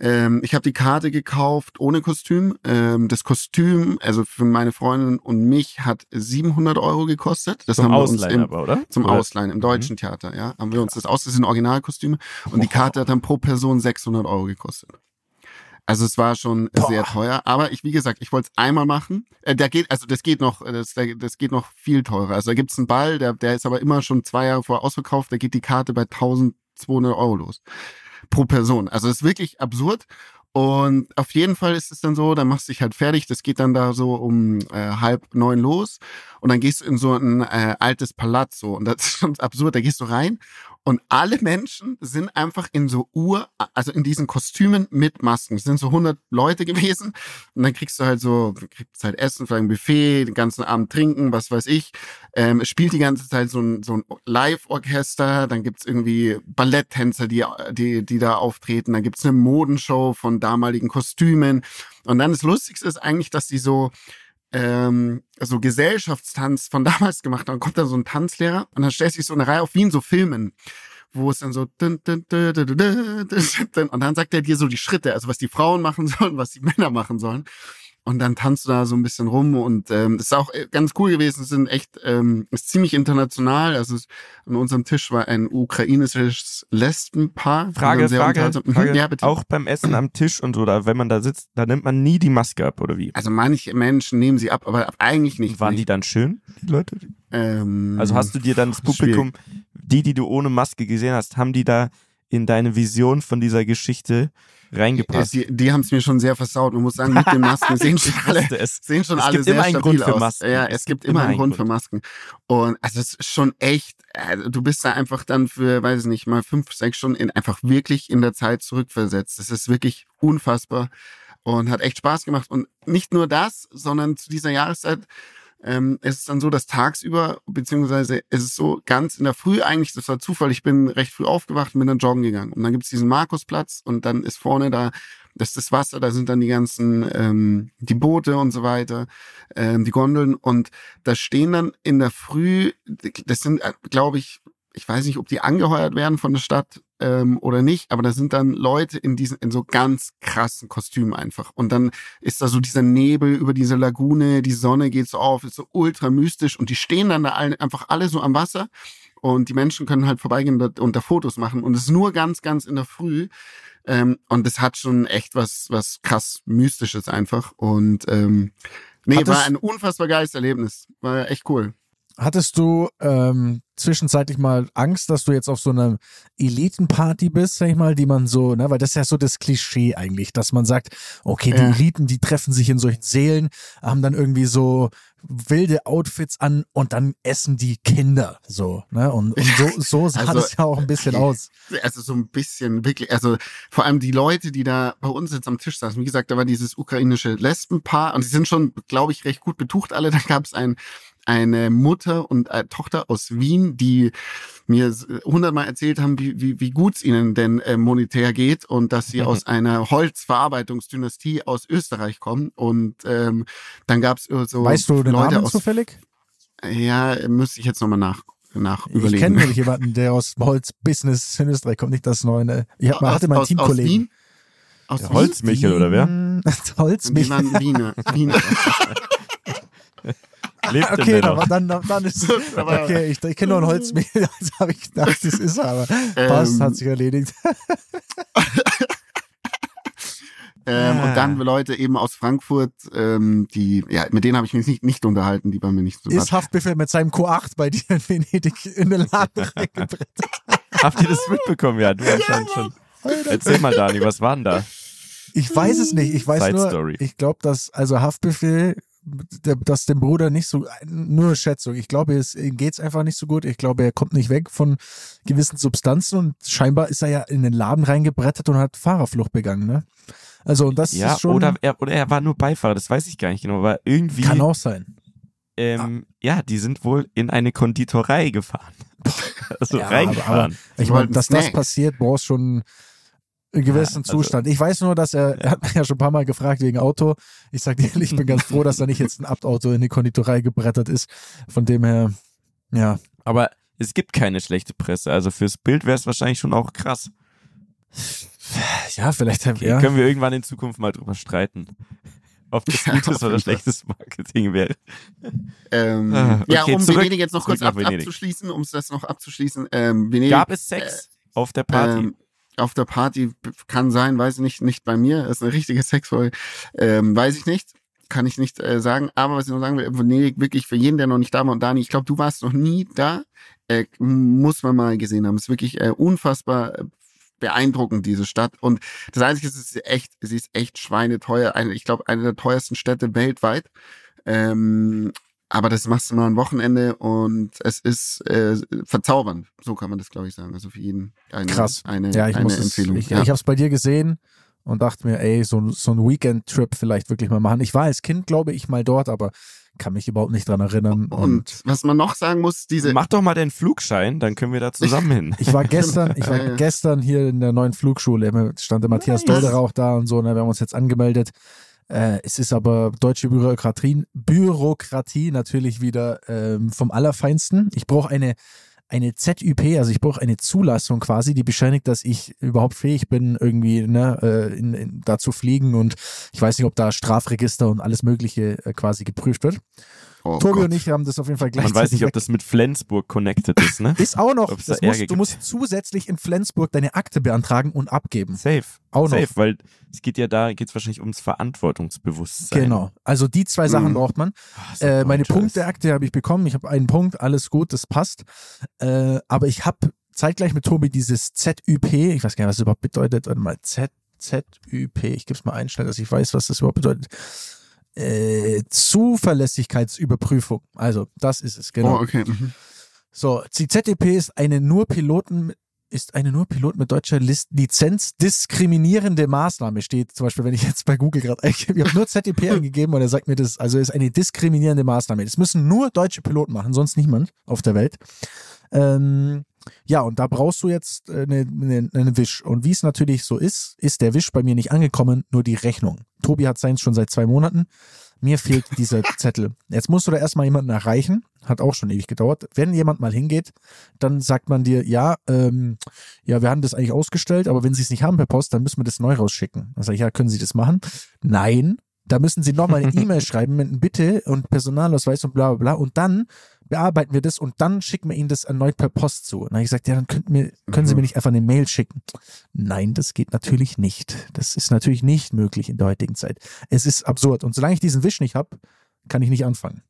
ähm, ich habe die Karte gekauft ohne Kostüm. Ähm, das Kostüm, also für meine Freundin und mich, hat 700 Euro gekostet. Das zum haben wir Ausleihen uns im, aber, oder? Zum oder? Ausleihen im deutschen mhm. Theater, ja. Haben wir uns das aus, das sind Originalkostüme. Und die Karte hat dann pro Person 600 Euro gekostet. Also es war schon Boah. sehr teuer, aber ich, wie gesagt, ich wollte es einmal machen. Äh, der geht, also das geht noch, das, das geht noch viel teurer. Also da gibt's einen Ball, der, der ist aber immer schon zwei Jahre vorher ausverkauft. Da geht die Karte bei 1200 Euro los pro Person. Also es ist wirklich absurd. Und auf jeden Fall ist es dann so, dann machst du dich halt fertig. Das geht dann da so um äh, halb neun los. Und dann gehst du in so ein äh, altes Palazzo. Und das ist schon absurd. Da gehst du rein und alle Menschen sind einfach in so Uhr, also in diesen Kostümen mit Masken. Es sind so 100 Leute gewesen. Und dann kriegst du halt so, kriegst halt Essen, vielleicht ein Buffet, den ganzen Abend trinken, was weiß ich. Ähm, es spielt die ganze Zeit so ein, so ein Live-Orchester. Dann gibt's irgendwie Balletttänzer, die, die, die da auftreten. Dann gibt's eine Modenshow von damaligen Kostümen. Und dann das Lustigste ist eigentlich, dass die so, ähm, so Gesellschaftstanz von damals gemacht. Dann kommt da so ein Tanzlehrer und dann stellt sich so eine Reihe auf wie in so Filmen, wo es dann so und dann sagt er dir so die Schritte, also was die Frauen machen sollen, was die Männer machen sollen. Und dann tanzt du da so ein bisschen rum und ähm, ist auch äh, ganz cool gewesen. Es sind echt, ähm, ist ziemlich international. Also es, an unserem Tisch war ein ukrainisches Lesbenpaar. Frage, Frage, Frage ja, auch beim Essen am Tisch und so, oder wenn man da sitzt, da nimmt man nie die Maske ab, oder wie? Also manche Menschen nehmen sie ab, aber eigentlich nicht. Waren nicht. die dann schön, die Leute? Ähm, also hast du dir dann das Publikum, schwierig. die, die du ohne Maske gesehen hast, haben die da in deine Vision von dieser Geschichte reingepasst. Die, die haben es mir schon sehr versaut. Man muss sagen, mit den Masken sehen schon alle, es. sehen schon es alle sehr stabil Grund für Masken. aus. Ja, es, es gibt, gibt, immer einen Grund, Grund für Masken. Und also es ist schon echt, also du bist da einfach dann für, weiß ich nicht, mal fünf, sechs Stunden in, einfach wirklich in der Zeit zurückversetzt. Das ist wirklich unfassbar und hat echt Spaß gemacht. Und nicht nur das, sondern zu dieser Jahreszeit ähm, es ist dann so, dass tagsüber, beziehungsweise es ist so ganz in der Früh eigentlich, das war Zufall, ich bin recht früh aufgewacht und bin dann joggen gegangen. Und dann gibt's diesen Markusplatz und dann ist vorne da, das ist das Wasser, da sind dann die ganzen, ähm, die Boote und so weiter, ähm, die Gondeln und da stehen dann in der Früh, das sind, äh, glaube ich, ich weiß nicht, ob die angeheuert werden von der Stadt ähm, oder nicht, aber da sind dann Leute in diesen, in so ganz krassen Kostümen einfach. Und dann ist da so dieser Nebel über diese Lagune, die Sonne geht so auf, ist so ultra mystisch und die stehen dann da alle, einfach alle so am Wasser und die Menschen können halt vorbeigehen und da Fotos machen und es ist nur ganz, ganz in der Früh. Ähm, und es hat schon echt was, was krass Mystisches einfach. Und ähm, nee, war ein unfassbar geiles Erlebnis. War echt cool. Hattest du ähm, zwischenzeitlich mal Angst, dass du jetzt auf so einer Elitenparty bist, sag ich mal, die man so, ne, weil das ist ja so das Klischee eigentlich, dass man sagt, okay, die ja. Eliten, die treffen sich in solchen Seelen, haben dann irgendwie so wilde Outfits an und dann essen die Kinder so, ne? Und, und so, so sah also, das ja auch ein bisschen aus. Also so ein bisschen wirklich, also vor allem die Leute, die da bei uns jetzt am Tisch saßen, wie gesagt, da war dieses ukrainische Lesbenpaar und die sind schon, glaube ich, recht gut betucht alle. Da gab es ein eine Mutter und eine Tochter aus Wien, die mir hundertmal erzählt haben, wie, wie, wie gut es ihnen denn äh, monetär geht und dass sie mhm. aus einer Holzverarbeitungsdynastie aus Österreich kommen. Und ähm, dann gab es so weißt du den Leute Namen aus, zufällig? Ja, müsste ich jetzt nochmal nach nach überlegen. Ich kenne nämlich jemanden, der aus Holzbusiness in Österreich kommt, nicht das neue. Ich hab, aus, hatte meinen Teamkollegen. Aus, aus Holzmichel oder wer? Holzmichel. Wiener. Wiener. Lebt okay, dann, dann, dann, dann ist okay. Ich, ich kenne nur ein Holzmehl, also habe ich gedacht, das ist aber ähm, passt, hat sich erledigt. Ähm, Und dann ah. Leute eben aus Frankfurt, ähm, die, ja, mit denen habe ich mich nicht, nicht unterhalten, die bei mir nicht so Ist Haftbefehl mit seinem Q8 bei dir in Venedig in den Laden reingebrettet? Habt ihr das mitbekommen? Ja, du anscheinend schon. Erzähl mal, Dani, was war denn da? Ich weiß es nicht. Ich weiß Side nur, Story. ich glaube, dass, also Haftbefehl dass dem Bruder nicht so, nur Schätzung, ich glaube, es geht es einfach nicht so gut. Ich glaube, er kommt nicht weg von gewissen Substanzen und scheinbar ist er ja in den Laden reingebrettet und hat Fahrerflucht begangen, ne? Also, und das ja, ist schon. Oder er, oder er war nur Beifahrer, das weiß ich gar nicht genau, aber irgendwie. Kann auch sein. Ähm, ah. Ja, die sind wohl in eine Konditorei gefahren. also ja, reingefahren. Aber, aber ich meine, dass das passiert, brauchst schon in gewissen ja, also, Zustand. Ich weiß nur, dass er, er hat mich ja schon ein paar Mal gefragt wegen Auto. Ich sage ehrlich, ich bin ganz froh, dass da nicht jetzt ein Abtauto in die Konditorei gebrettert ist. Von dem her, ja. Aber es gibt keine schlechte Presse. Also fürs Bild wäre es wahrscheinlich schon auch krass. Ja, vielleicht okay, ja. können wir irgendwann in Zukunft mal drüber streiten. Ob das gutes oder schlechtes Marketing wäre. Ähm, ah, okay, ja, um zurück, Venedig jetzt noch kurz ab, abzuschließen, um es das noch abzuschließen. Ähm, Venedig, Gab es Sex äh, auf der Party? Ähm, auf der Party kann sein, weiß ich nicht, nicht bei mir, ist eine richtige Sexfolge, ähm, weiß ich nicht, kann ich nicht äh, sagen, aber was ich noch sagen will, Venedig wirklich für jeden, der noch nicht da war und Dani, ich glaube, du warst noch nie da, äh, muss man mal gesehen haben, ist wirklich äh, unfassbar äh, beeindruckend, diese Stadt. Und das Einzige ist, sie ist echt, sie ist echt schweineteuer. Eine, ich glaube, eine der teuersten Städte weltweit. Ähm, aber das machst du mal ein Wochenende und es ist äh, verzaubernd. So kann man das, glaube ich, sagen. Also für jeden eine, Krass. eine, ja, ich eine muss Empfehlung. Es, ich ja. ich habe es bei dir gesehen und dachte mir, ey, so, so ein Weekend-Trip vielleicht wirklich mal machen. Ich war als Kind, glaube ich, mal dort, aber kann mich überhaupt nicht dran erinnern. Und, und, was man noch sagen muss, diese. Mach doch mal den Flugschein, dann können wir da zusammen hin. Ich war gestern, ich war gestern hier in der neuen Flugschule, stand der Matthias nice. Dolderer auch da und so, ne, wir haben uns jetzt angemeldet. Äh, es ist aber deutsche Bürokratie, Bürokratie natürlich wieder ähm, vom Allerfeinsten. Ich brauche eine eine ZÜP, also ich brauche eine Zulassung quasi, die bescheinigt, dass ich überhaupt fähig bin, irgendwie ne, äh, in, in, da zu fliegen und ich weiß nicht, ob da Strafregister und alles Mögliche äh, quasi geprüft wird. Oh Tobi Gott. und ich haben das auf jeden Fall gleichzeitig. Man weiß nicht, ob das mit Flensburg connected ist, ne? Ist auch noch. Da musst, du musst zusätzlich in Flensburg deine Akte beantragen und abgeben. Safe. Auch Safe, noch. weil es geht ja da, geht es wahrscheinlich ums Verantwortungsbewusstsein. Genau. Also die zwei Sachen mhm. braucht man. Oh, äh, meine Punkteakte habe ich bekommen. Ich habe einen Punkt, alles gut, das passt. Äh, aber ich habe zeitgleich mit Tobi dieses ZÜP, ich weiß gar nicht, was das überhaupt bedeutet. Warte mal, Z, ZÜP, ich gebe es mal ein, schnell, dass ich weiß, was das überhaupt bedeutet. Äh, Zuverlässigkeitsüberprüfung. Also, das ist es, genau. Oh, okay. Mhm. So, die ZDP ist eine nur Piloten ist eine nur Pilot mit deutscher Lizenz diskriminierende Maßnahme, steht zum Beispiel, wenn ich jetzt bei Google gerade eingebe, ich habe nur ZDP eingegeben und er sagt mir das, also ist eine diskriminierende Maßnahme. Das müssen nur deutsche Piloten machen, sonst niemand auf der Welt. Ähm, ja, und da brauchst du jetzt eine, eine, eine Wisch. Und wie es natürlich so ist, ist der Wisch bei mir nicht angekommen, nur die Rechnung. Tobi hat seins schon seit zwei Monaten. Mir fehlt dieser Zettel. Jetzt musst du da erstmal jemanden erreichen. Hat auch schon ewig gedauert. Wenn jemand mal hingeht, dann sagt man dir, ja, ähm, ja, wir haben das eigentlich ausgestellt, aber wenn Sie es nicht haben per Post, dann müssen wir das neu rausschicken. Dann sage ich, ja, können Sie das machen? Nein. Da müssen Sie nochmal eine E-Mail schreiben mit einem Bitte und Personalausweis und bla bla bla. Und dann bearbeiten wir das und dann schicken wir Ihnen das erneut per Post zu. Und dann habe ich gesagt, ja, dann könnt mir, können Sie mir mhm. nicht einfach eine Mail schicken. Nein, das geht natürlich nicht. Das ist natürlich nicht möglich in der heutigen Zeit. Es ist absurd. Und solange ich diesen Wisch nicht habe, kann ich nicht anfangen.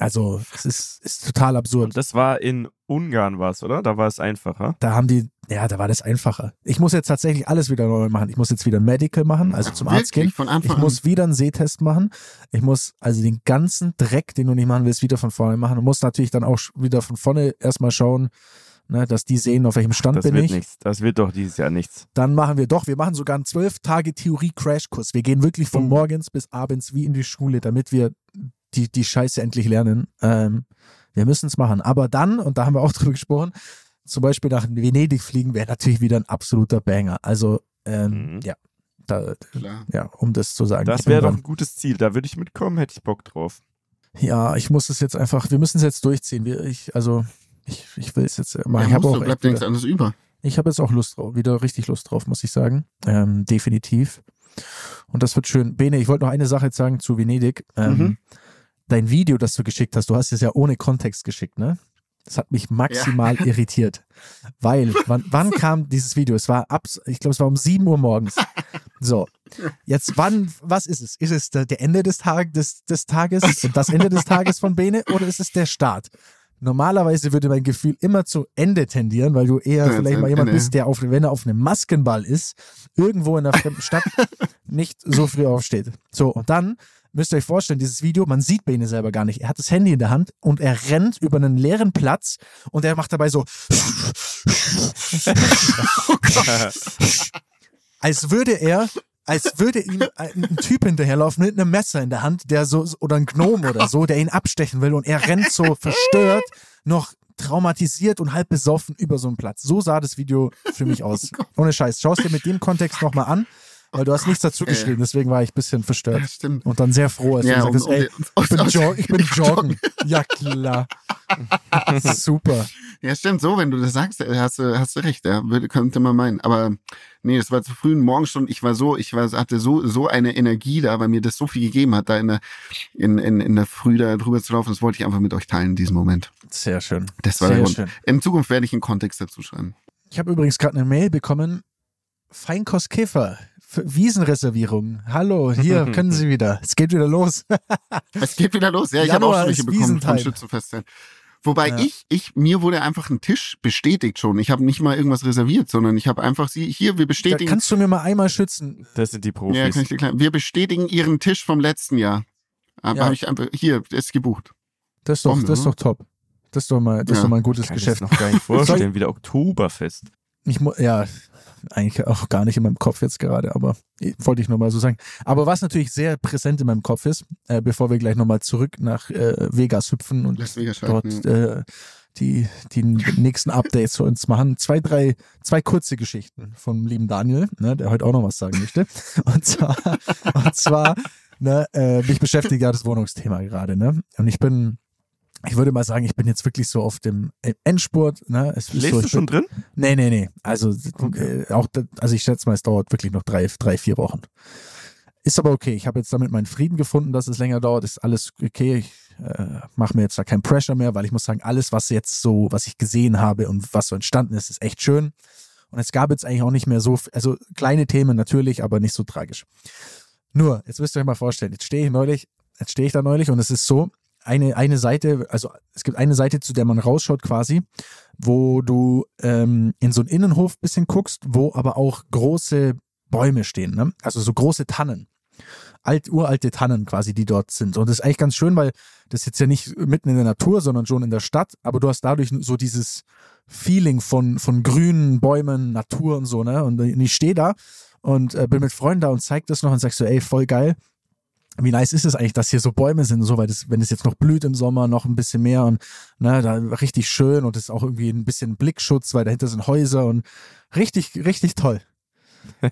Also, es ist, ist total absurd. Und das war in Ungarn was, oder? Da war es einfacher. Da haben die, ja, da war das einfacher. Ich muss jetzt tatsächlich alles wieder neu machen. Ich muss jetzt wieder Medical machen, also zum Arzt gehen. Von Anfang ich muss wieder einen Sehtest machen. Ich muss also den ganzen Dreck, den du nicht machen willst, wieder von vorne machen. Und muss natürlich dann auch wieder von vorne erstmal schauen, ne, dass die sehen, auf welchem Stand Ach, bin ich. Nichts. Das wird doch dieses Jahr nichts. Dann machen wir doch, wir machen sogar einen zwölf Tage Theorie-Crashkurs. Wir gehen wirklich von morgens bis abends wie in die Schule, damit wir die, die Scheiße endlich lernen. Ähm, wir müssen es machen. Aber dann, und da haben wir auch drüber gesprochen, zum Beispiel nach Venedig fliegen wäre natürlich wieder ein absoluter Banger. Also, ähm, mhm. ja. Da, ja, um das zu sagen. Das wäre doch ein gutes Ziel. Da würde ich mitkommen, hätte ich Bock drauf. Ja, ich muss es jetzt einfach, wir müssen es jetzt durchziehen. Wir, ich, also, ich, ich will es jetzt mal. Ja, ich habe auch. Bleibt nichts anderes über. Ich habe jetzt auch Lust drauf, wieder richtig Lust drauf, muss ich sagen. Ähm, definitiv. Und das wird schön. Bene, ich wollte noch eine Sache sagen zu Venedig. Ähm, mhm dein Video, das du geschickt hast, du hast es ja ohne Kontext geschickt, ne? Das hat mich maximal ja. irritiert. Weil, wann, wann kam dieses Video? Es war ab, ich glaube, es war um 7 Uhr morgens. So. Jetzt wann, was ist es? Ist es der, der Ende des, Tag, des, des Tages und das Ende des Tages von Bene oder ist es der Start? Normalerweise würde mein Gefühl immer zu Ende tendieren, weil du eher ja, vielleicht mal jemand bist, der auf, wenn er auf einem Maskenball ist, irgendwo in einer fremden Stadt nicht so früh aufsteht. So, und dann müsst ihr euch vorstellen, dieses Video, man sieht Bene selber gar nicht. Er hat das Handy in der Hand und er rennt über einen leeren Platz und er macht dabei so. als würde er, als würde ihm ein Typ hinterherlaufen mit einem Messer in der Hand, der so, oder ein Gnom oder so, der ihn abstechen will und er rennt so verstört, noch traumatisiert und halb besoffen über so einen Platz. So sah das Video für mich aus. Ohne Scheiß. Schau es dir mit dem Kontext nochmal an. Weil du hast nichts dazu geschrieben, deswegen war ich ein bisschen verstört. Ja, stimmt. Und dann sehr froh, als ja, du gesagt hast, ey, ich bin, jog, ich bin joggen. Ja, klar. Super. Ja, stimmt, so, wenn du das sagst, äh, hast du, hast du recht, ja, könnte man meinen. Aber nee, es war zu frühen Morgensstunden, ich war so, ich war, hatte so, so eine Energie da, weil mir das so viel gegeben hat, da in der, in, in, in der Früh da drüber zu laufen. Das wollte ich einfach mit euch teilen in diesem Moment. Sehr schön. Das war Sehr der Grund. Schön. In Zukunft werde ich einen Kontext dazu schreiben. Ich habe übrigens gerade eine Mail bekommen. Feinkost Käfer Wiesenreservierung. Hallo, hier können Sie wieder. Es geht wieder los. es geht wieder los. Ja, ich habe auch schon welche bekommen vom Schützenfest. Wobei ja. ich, ich, mir wurde einfach ein Tisch bestätigt schon. Ich habe nicht mal irgendwas reserviert, sondern ich habe einfach sie, hier, wir bestätigen. Da kannst du mir mal einmal schützen? Das sind die Profis. Ja, kann ich dir klar. Wir bestätigen ihren Tisch vom letzten Jahr. Ja. Habe ich einfach, hier, ist gebucht. Das ist doch, Bombe, das ist doch top. Das ist doch mal, das ja. ist doch mal ein gutes kann Geschäft. Ich noch gar nicht vorstellen, wieder Oktoberfest. Ich ja, eigentlich auch gar nicht in meinem Kopf jetzt gerade, aber wollte ich nochmal so sagen. Aber was natürlich sehr präsent in meinem Kopf ist, äh, bevor wir gleich nochmal zurück nach äh, Vegas hüpfen und dort äh, die, die nächsten Updates für uns machen. Zwei, drei, zwei kurze Geschichten vom lieben Daniel, ne, der heute auch noch was sagen möchte. Und zwar, und zwar, ne, äh, mich beschäftigt ja das Wohnungsthema gerade, ne? Und ich bin ich würde mal sagen, ich bin jetzt wirklich so auf dem Endspurt. Ne? Es Lebst so, du schon bin, drin? Nee, nee, nee. Also, okay. äh, auch, also ich schätze mal, es dauert wirklich noch drei, drei vier Wochen. Ist aber okay. Ich habe jetzt damit meinen Frieden gefunden, dass es länger dauert. Ist alles okay. Ich äh, mache mir jetzt da keinen Pressure mehr, weil ich muss sagen, alles, was jetzt so, was ich gesehen habe und was so entstanden ist, ist echt schön. Und es gab jetzt eigentlich auch nicht mehr so, also kleine Themen natürlich, aber nicht so tragisch. Nur, jetzt müsst ihr euch mal vorstellen, jetzt stehe ich neulich, jetzt stehe ich da neulich und es ist so, eine, eine Seite, also es gibt eine Seite, zu der man rausschaut quasi, wo du ähm, in so einen Innenhof bisschen guckst, wo aber auch große Bäume stehen, ne? also so große Tannen. Alt, uralte Tannen quasi, die dort sind. Und das ist eigentlich ganz schön, weil das ist jetzt ja nicht mitten in der Natur, sondern schon in der Stadt, aber du hast dadurch so dieses Feeling von, von grünen Bäumen, Natur und so, ne? Und ich stehe da und äh, bin mit Freunden da und zeig das noch und sagst so, ey, voll geil wie nice ist es eigentlich, dass hier so Bäume sind, so weil das, wenn es jetzt noch blüht im Sommer, noch ein bisschen mehr und ne, da richtig schön und es ist auch irgendwie ein bisschen Blickschutz, weil dahinter sind Häuser und richtig, richtig toll.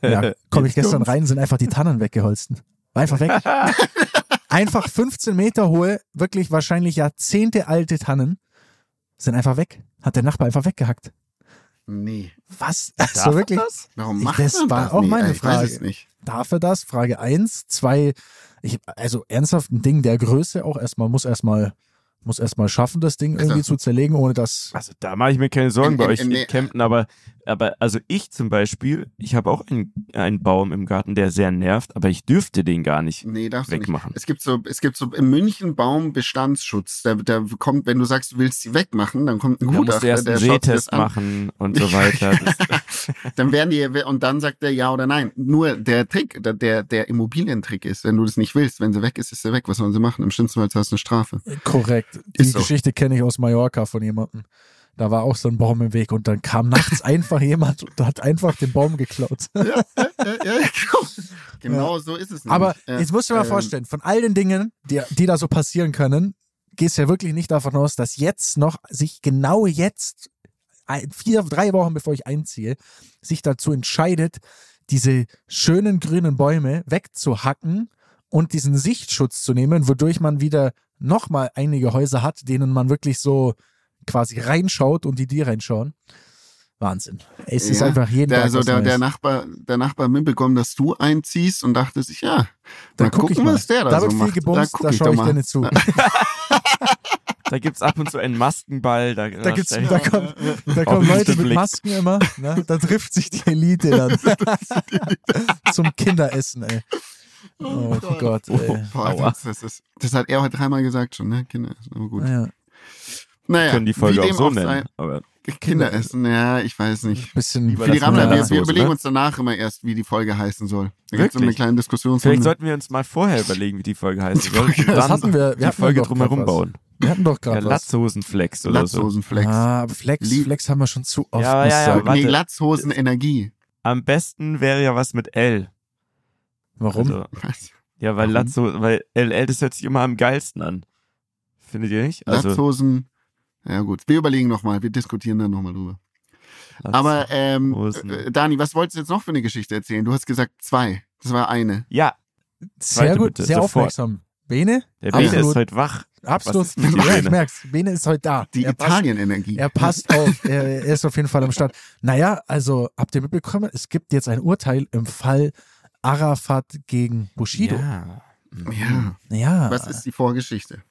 Ja, komme ich gestern rein, sind einfach die Tannen weggeholsten. War einfach weg. einfach 15 Meter hohe, wirklich wahrscheinlich Jahrzehnte alte Tannen sind einfach weg. Hat der Nachbar einfach weggehackt. Nee. Was? Also wirklich? Das? Warum macht das man war das? auch nee, meine ich Frage. Weiß es nicht. Darf er das? Frage eins. Zwei, ich, also ernsthaft ein Ding der Größe auch erstmal, muss erstmal muss erstmal schaffen, das Ding irgendwie also, zu zerlegen, ohne dass. Also da mache ich mir keine Sorgen in, bei in, euch in, in Kempten, aber, aber also ich zum Beispiel, ich habe auch einen, einen Baum im Garten, der sehr nervt, aber ich dürfte den gar nicht nee, wegmachen. Nicht. Es gibt so, es gibt so im München Baumbestandsschutz. Da, da kommt, wenn du sagst, du willst sie wegmachen, dann kommt ein Gutachter, der erst einen Sehtest machen und so weiter. dann werden die und dann sagt er ja oder nein. Nur der Trick, der der Immobilientrick ist, wenn du das nicht willst, wenn sie weg ist, ist sie weg. Was sollen sie machen? Im schlimmsten Fall hast du eine Strafe. Korrekt. Die so. Geschichte kenne ich aus Mallorca von jemandem. Da war auch so ein Baum im Weg und dann kam nachts einfach jemand und hat einfach den Baum geklaut. ja, ja, ja, genau, genau so ist es. Nämlich. Aber jetzt musst du dir mal ähm, vorstellen, von all den Dingen, die, die da so passieren können, gehst du ja wirklich nicht davon aus, dass jetzt noch sich genau jetzt, vier, drei Wochen bevor ich einziehe, sich dazu entscheidet, diese schönen grünen Bäume wegzuhacken und diesen Sichtschutz zu nehmen, wodurch man wieder nochmal einige Häuser hat, denen man wirklich so quasi reinschaut und die dir reinschauen. Wahnsinn. Es ist einfach jeden der, Tag Also der, der, Nachbar, der Nachbar mitbekommen, dass du einziehst und dachte sich, ja, dann guck gucken, was der da, da so macht. Gebumst, da, da schaue ich, ich dir nicht zu. da gibt es ab und zu einen Maskenball. Da, da, gibt's, da, kommen, da kommen Leute mit Masken immer. Ne? Da trifft sich die Elite dann. Zum Kinderessen, ey. Oh, oh Gott, ey. Oh, das, das, ist, das, hat er heute dreimal gesagt schon, ne? Kinderessen, aber gut. Ja. Naja, können die Folge auch so nennen. Aber Kinderessen, ja, ich weiß nicht. Bisschen Für die Rammler, wir, wir überlegen ne? uns danach immer erst, wie die Folge heißen soll. Da gibt es eine kleine Diskussion. Vielleicht sollten wir uns mal vorher überlegen, wie die Folge heißen soll. Das hatten wir. wir die Folge drumherum bauen. Wir hatten doch gerade ja, Latzhosenflex oder Latzhosenflex. Ah, aber Flex, Flex haben wir schon zu oft. Ja, ja, ja, nee, Latzhosen-Energie. Am besten wäre ja was mit L. Warum? Also, ja, weil Latzhosen, weil LL, das hört sich immer am geilsten an. Findet ihr nicht? Also, Latzhosen ja gut, wir überlegen nochmal, wir diskutieren dann nochmal drüber. Lass Aber ähm, äh, Dani, was wolltest du jetzt noch für eine Geschichte erzählen? Du hast gesagt zwei. Das war eine. Ja. Sehr gut, bitte, sehr sofort. aufmerksam. Bene? Der Bene Absolut. ist heute wach. Absolut. Ja, ich merk's. Bene ist heute da. Die Italien-Energie. Er passt auf. er, er, ist auf jeden Fall am Start. Naja, also habt ihr mitbekommen, es gibt jetzt ein Urteil im Fall Arafat gegen Bushido. Ja. Ja. ja. Was ist die Vorgeschichte?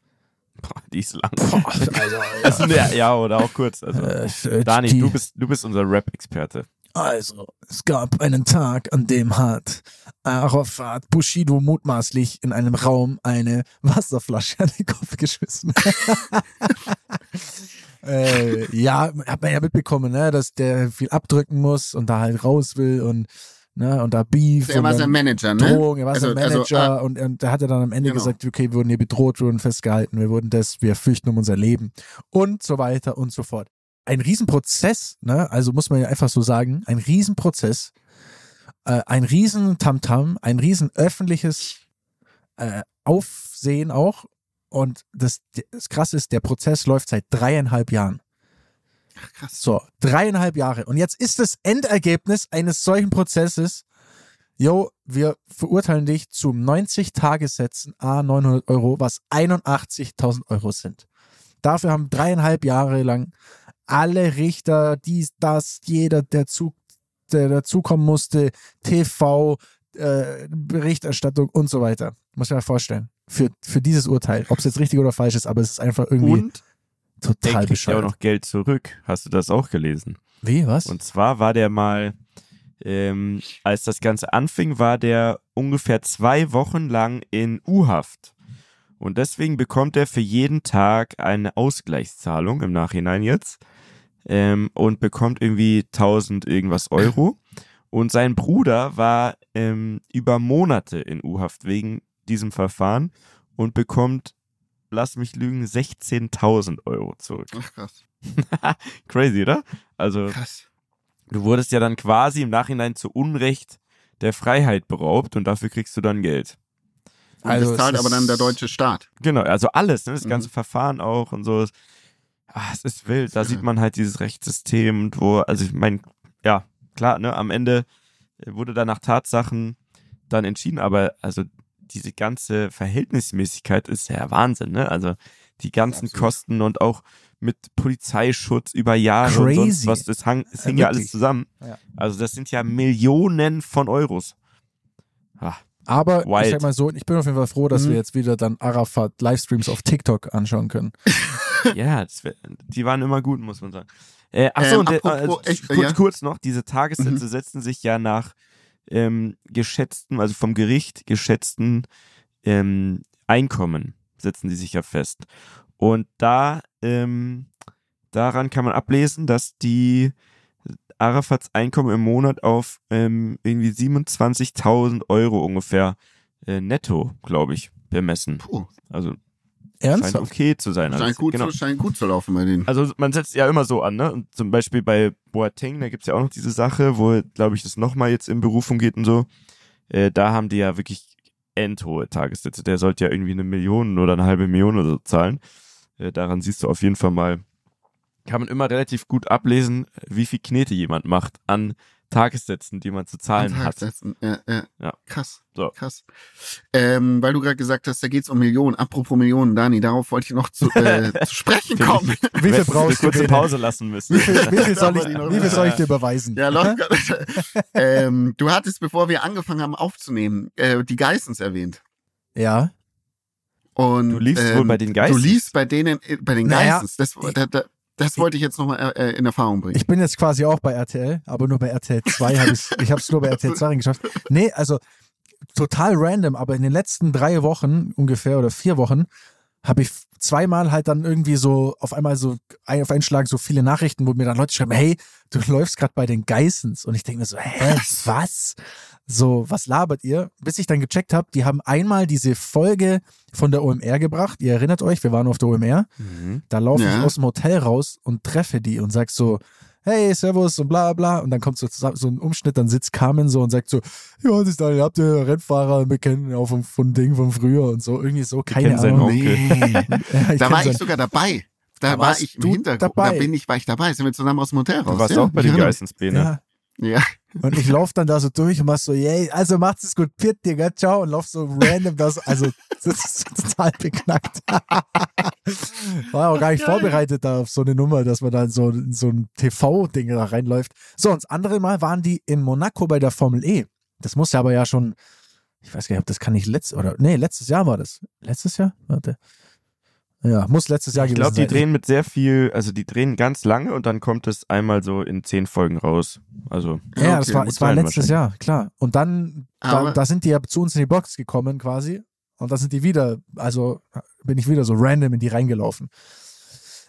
Boah, die ist lang. Boah, also, also ja. ja, oder auch kurz. Also, äh, Dani, die, du bist, du bist unser Rap-Experte. Also, es gab einen Tag, an dem hat Arafat Bushido mutmaßlich in einem Raum eine Wasserflasche an den Kopf geschmissen. äh, ja, hat man ja mitbekommen, ne, dass der viel abdrücken muss und da halt raus will und ne, und da Beef. Er war sein Manager, ne? Drohung, er war also, sein also, Manager also, ah, und, und der hatte dann am Ende genau. gesagt, okay, wir wurden hier bedroht, wir wurden festgehalten, wir wurden das, wir fürchten um unser Leben und so weiter und so fort. Ein Riesenprozess, ne, also muss man ja einfach so sagen, ein Riesenprozess, äh, ein riesen Tamtam, ein riesen öffentliches äh, Aufsehen auch und das, das Krasse ist, der Prozess läuft seit dreieinhalb Jahren. Ach, krass. So, dreieinhalb Jahre. Und jetzt ist das Endergebnis eines solchen Prozesses, yo, wir verurteilen dich zu 90 Tagessätzen, a 900 Euro, was 81.000 Euro sind. Dafür haben dreieinhalb Jahre lang alle Richter, dies, das, jeder, der, zu, der dazukommen musste, TV, äh, Berichterstattung und so weiter. Muss ich mir vorstellen. Für, für dieses Urteil. Ob es jetzt richtig oder falsch ist, aber es ist einfach irgendwie Und total der kriegt ja auch bescheuert. noch Geld zurück. Hast du das auch gelesen? Wie, was? Und zwar war der mal, ähm, als das Ganze anfing, war der ungefähr zwei Wochen lang in U-Haft. Und deswegen bekommt er für jeden Tag eine Ausgleichszahlung im Nachhinein jetzt ähm, und bekommt irgendwie 1000 irgendwas Euro. Und sein Bruder war ähm, über Monate in U-Haft wegen diesem Verfahren und bekommt, lass mich lügen, 16.000 Euro zurück. Ach krass. Crazy, oder? Also Krass. du wurdest ja dann quasi im Nachhinein zu Unrecht der Freiheit beraubt und dafür kriegst du dann Geld. Und Also das zahlt aber dann der deutsche Staat. Genau, also alles, ne? das Mhm. ganze Verfahren auch und so. Ah, es ist wild. Da sieht man halt dieses Rechtssystem wo, also ich meine, ja, klar, ne, am Ende wurde da nach Tatsachen dann entschieden, aber also diese ganze Verhältnismäßigkeit ist ja Wahnsinn, ne? Also die ganzen Absolut. Kosten und auch mit Polizeischutz über Jahre und sonst Crazy. was, das, hang, das Ja, hing ja alles zusammen. Ja. Also das sind ja Millionen von Euros. Ah, Aber Wild. ich sag mal so, ich bin auf jeden Fall froh, dass Mhm. wir jetzt wieder dann Arafat Livestreams auf TikTok anschauen können. ja, wär, die waren immer gut, muss man sagen. Äh, achso, Ähm, und der, apropos, echt, kurz, kurz noch, diese Tagessätze setzen sich ja nach ähm, geschätzten, also vom Gericht geschätzten ähm, Einkommen, setzen die sich ja fest. Und da, ähm, daran kann man ablesen, dass die Arafats Einkommen im Monat auf ähm, irgendwie 27.000 Euro ungefähr äh, netto, glaube ich, bemessen. Puh. Also scheint Ernsthaft? okay zu sein. Scheint gut, genau. zu, scheint gut zu laufen bei denen. Also man setzt ja immer so an, ne? Und zum Beispiel bei Boateng, da gibt's ja auch noch diese Sache, wo, glaube ich, das nochmal jetzt in Berufung geht und so. Äh, da haben die ja wirklich endhohe Tagessätze. Der sollte ja irgendwie eine Million oder eine halbe Million oder so zahlen. Äh, daran siehst du auf jeden Fall mal, kann man immer relativ gut ablesen, wie viel Knete jemand macht an Tagessätzen, die man zu zahlen hat. Ja, ja. Ja. Krass. So. Krass. Ähm, weil du gerade gesagt hast, da geht's um Millionen. Apropos Millionen, Dani, darauf wollte ich noch zu, äh, zu sprechen kommen. Wie viel Hättest du eine brauchst du kurze? Pause lassen müssen. Wie viel, wie viel, soll, ich, wie viel soll ich dir überweisen? Ja, läuft gerade. ähm, du hattest, bevor wir angefangen haben aufzunehmen, äh, die Geissens erwähnt. Ja. Und, Du liefst ähm, wohl bei den Geissens? Du liest bei denen, äh, bei den Naja, Geissens. Das, da, da, das wollte ich jetzt nochmal äh, in Erfahrung bringen. Ich bin jetzt quasi auch bei RTL, aber nur bei RTL 2 habe ich ich habe es nur bei RTL 2 geschafft. Nee, also total random, aber in den letzten drei Wochen ungefähr oder vier Wochen habe ich zweimal halt dann irgendwie so auf einmal so auf einen Schlag so viele Nachrichten, wo mir dann Leute schreiben, hey, du läufst gerade bei den Geissens und ich denke mir so, hä, was? So, was labert ihr? Bis ich dann gecheckt habe, die haben einmal diese Folge von der OMR gebracht. Ihr erinnert euch, wir waren auf der OMR. Mhm. Da laufe Ja. ich aus dem Hotel raus und treffe die und sag so, hey, servus und bla bla. Und dann kommt so, zusammen- so ein Umschnitt, dann sitzt Carmen so und sagt so, ja, das ist da, ihr habt ihr Rennfahrer, wir kennen auch vom, vom Ding von früher und so. Irgendwie so, keine Ahnung. Onkel. Ja, ich da war ich sein- sogar dabei. Da, Da war ich im Hintergrund. dabei. Da bin ich, war ich dabei. Sind wir zusammen aus dem Hotel raus. Du warst ja, auch bei ich den erinnere Geissens, Bene. Ja. Ja. Und ich laufe dann da so durch und mach so, yay, also macht's es gut, Piet, Digga, ciao, und lauf so random das, also, das ist total beknackt. War auch gar nicht vorbereitet da auf so eine Nummer, dass man dann so, in so ein TV-Ding da reinläuft. So, und das andere Mal waren die in Monaco bei der Formel E. Das muss ja aber ja schon, ich weiß gar nicht, ob das kann nicht letztes, oder, nee, letztes Jahr war das. Letztes Jahr? Warte. Ja, muss letztes Jahr Ich gewesen glaube, die sein. drehen mit sehr viel, also die drehen ganz lange und dann kommt es einmal so in zehn Folgen raus. Also Ja, das Okay, war, muss es war sein letztes Jahr, klar. Und dann, da, da sind die ja zu uns in die Box gekommen quasi. Und da sind die wieder, also bin ich wieder so random in die reingelaufen.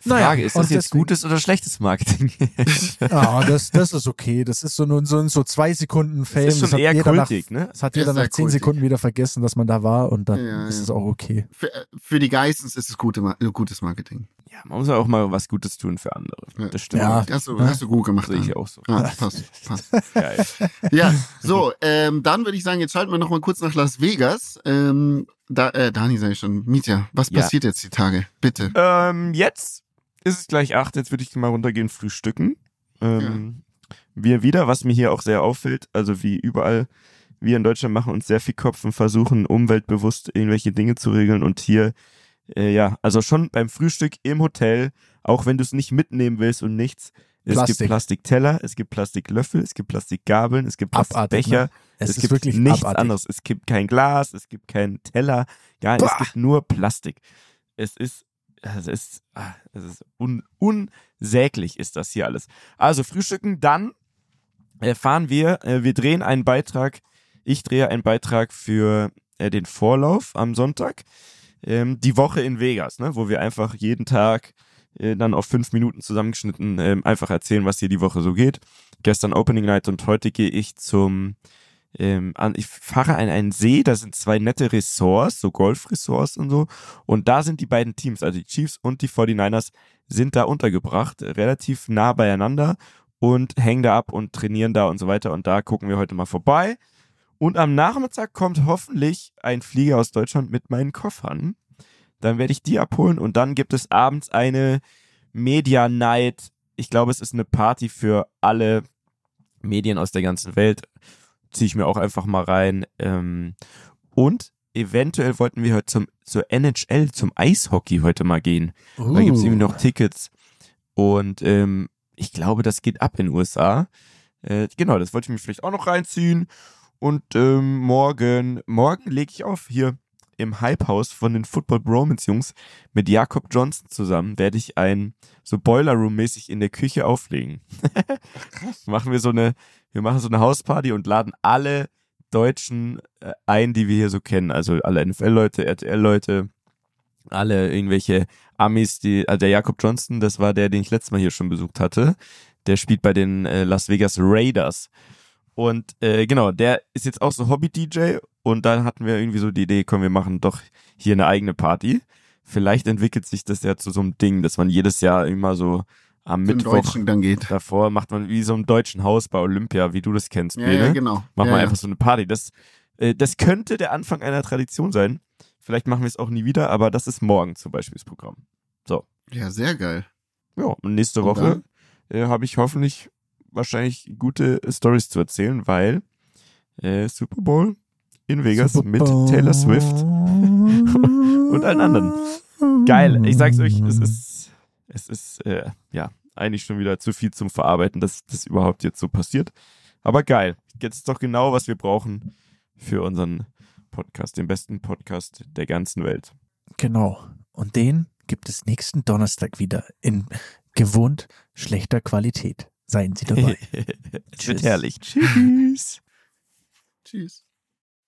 Frage, ist das jetzt deswegen- gutes oder schlechtes Marketing? Ah, das, das ist okay. Das ist so nur so, so zwei Sekunden Fame. das ist schon hat eher jeder kultig, ne? Nach, das hat jeder nach zehn kultig. Sekunden wieder vergessen, dass man da war und dann Ja, ist ja. es auch okay. Für, für die Geissens ist es gute, äh, gutes Marketing. Ja, man muss ja auch mal was Gutes tun für andere. Ja. Das stimmt. Ja. Hast du, hast du gut gemacht. Sehe ich auch so. Ja, passt, passt. Geil. Ja, so, ähm, dann würde ich sagen, jetzt schalten wir noch mal kurz nach Las Vegas. Ähm, da, äh, Dani sag ich schon, Mietja, was Ja. passiert jetzt die Tage? Bitte. ähm, jetzt ist es gleich acht. Jetzt würde ich mal runtergehen, frühstücken. Ähm, Wir wieder, was mir hier auch sehr auffällt, also wie überall, wir in Deutschland machen uns sehr viel Kopf und versuchen umweltbewusst irgendwelche Dinge zu regeln und hier Äh, ja, also schon beim Frühstück im Hotel, auch wenn du es nicht mitnehmen willst und nichts. Es Plastik. gibt Plastikteller, es gibt Plastiklöffel, es gibt Plastikgabeln, es gibt Plastikbecher, ne? Es es, ist gibt wirklich nichts abartig. anderes. Es gibt kein Glas, es gibt keinen Teller, gar es gibt nur Plastik. Es ist, es ist, ah, es ist un, unsäglich ist das hier alles. Also frühstücken, dann fahren wir, äh, wir drehen einen Beitrag, ich drehe einen Beitrag für äh, den Vorlauf am Sonntag, ähm, die Woche in Vegas, ne, wo wir einfach jeden Tag äh, dann auf fünf Minuten zusammengeschnitten ähm, einfach erzählen, was hier die Woche so geht. Gestern Opening Night und heute gehe ich zum ähm, ich fahre an einen See, da sind zwei nette Ressorts, so Golfressorts und so. Und da sind die beiden Teams, also die Chiefs und die 49ers, sind da untergebracht, relativ nah beieinander und hängen da ab und trainieren da und so weiter. Und da gucken wir heute mal vorbei. Und am Nachmittag kommt hoffentlich ein Flieger aus Deutschland mit meinen Koffern. Dann werde ich die abholen und dann gibt es abends eine Media Night. Ich glaube, es ist eine Party für alle Medien aus der ganzen Welt. Ziehe ich mir auch einfach mal rein. Ähm, und eventuell wollten wir heute zum, zur NHL, zum Eishockey heute mal gehen. Da gibt es Uh. irgendwie noch Tickets. Und ähm, ich glaube, das geht ab in den USA. Äh, genau, das wollte ich mir vielleicht auch noch reinziehen. Und ähm, morgen, morgen lege ich auf hier im Hype-Haus von den Football Bromance Jungs mit Jakob Johnson zusammen, werde ich ein so Boiler Room-mäßig in der Küche auflegen. machen wir so eine, wir machen so eine Hausparty und laden alle Deutschen äh, ein, die wir hier so kennen. Also alle NFL-Leute, RTL-Leute, alle irgendwelche Amis, die, also der Jakob Johnson, das war der, den ich letztes Mal hier schon besucht hatte. Der spielt bei den äh, Las Vegas Raiders. Und äh, genau, der ist jetzt auch so Hobby-DJ und dann hatten wir irgendwie so die Idee, komm, wir machen doch hier eine eigene Party. Vielleicht entwickelt sich das ja zu so einem Ding, dass man jedes Jahr immer so am Zum Mittwoch dann geht. davor macht man wie so im deutschen Haus bei Olympia, wie du das kennst, Ja, ja, genau. Machen ja, wir ja. einfach so eine Party. Das, äh, das könnte der Anfang einer Tradition sein. Vielleicht machen wir es auch nie wieder, aber das ist morgen zum Beispiel das Programm. Ja, sehr geil. Ja, und nächste Und Woche äh, habe ich hoffentlich wahrscheinlich gute Stories zu erzählen, weil äh, Super Bowl in Vegas Super mit. Taylor Swift und allen anderen. Geil, ich sag's euch, es ist, es ist, äh, ja, eigentlich schon wieder zu viel zum Verarbeiten, dass das überhaupt jetzt so passiert. Aber geil, jetzt ist doch genau, was wir brauchen für unseren Podcast, den besten Podcast der ganzen Welt. Genau. Und den gibt es nächsten Donnerstag wieder in gewohnt schlechter Qualität. Seien Sie dabei. Tschüss. herrlich. Tschüss. Tschüss.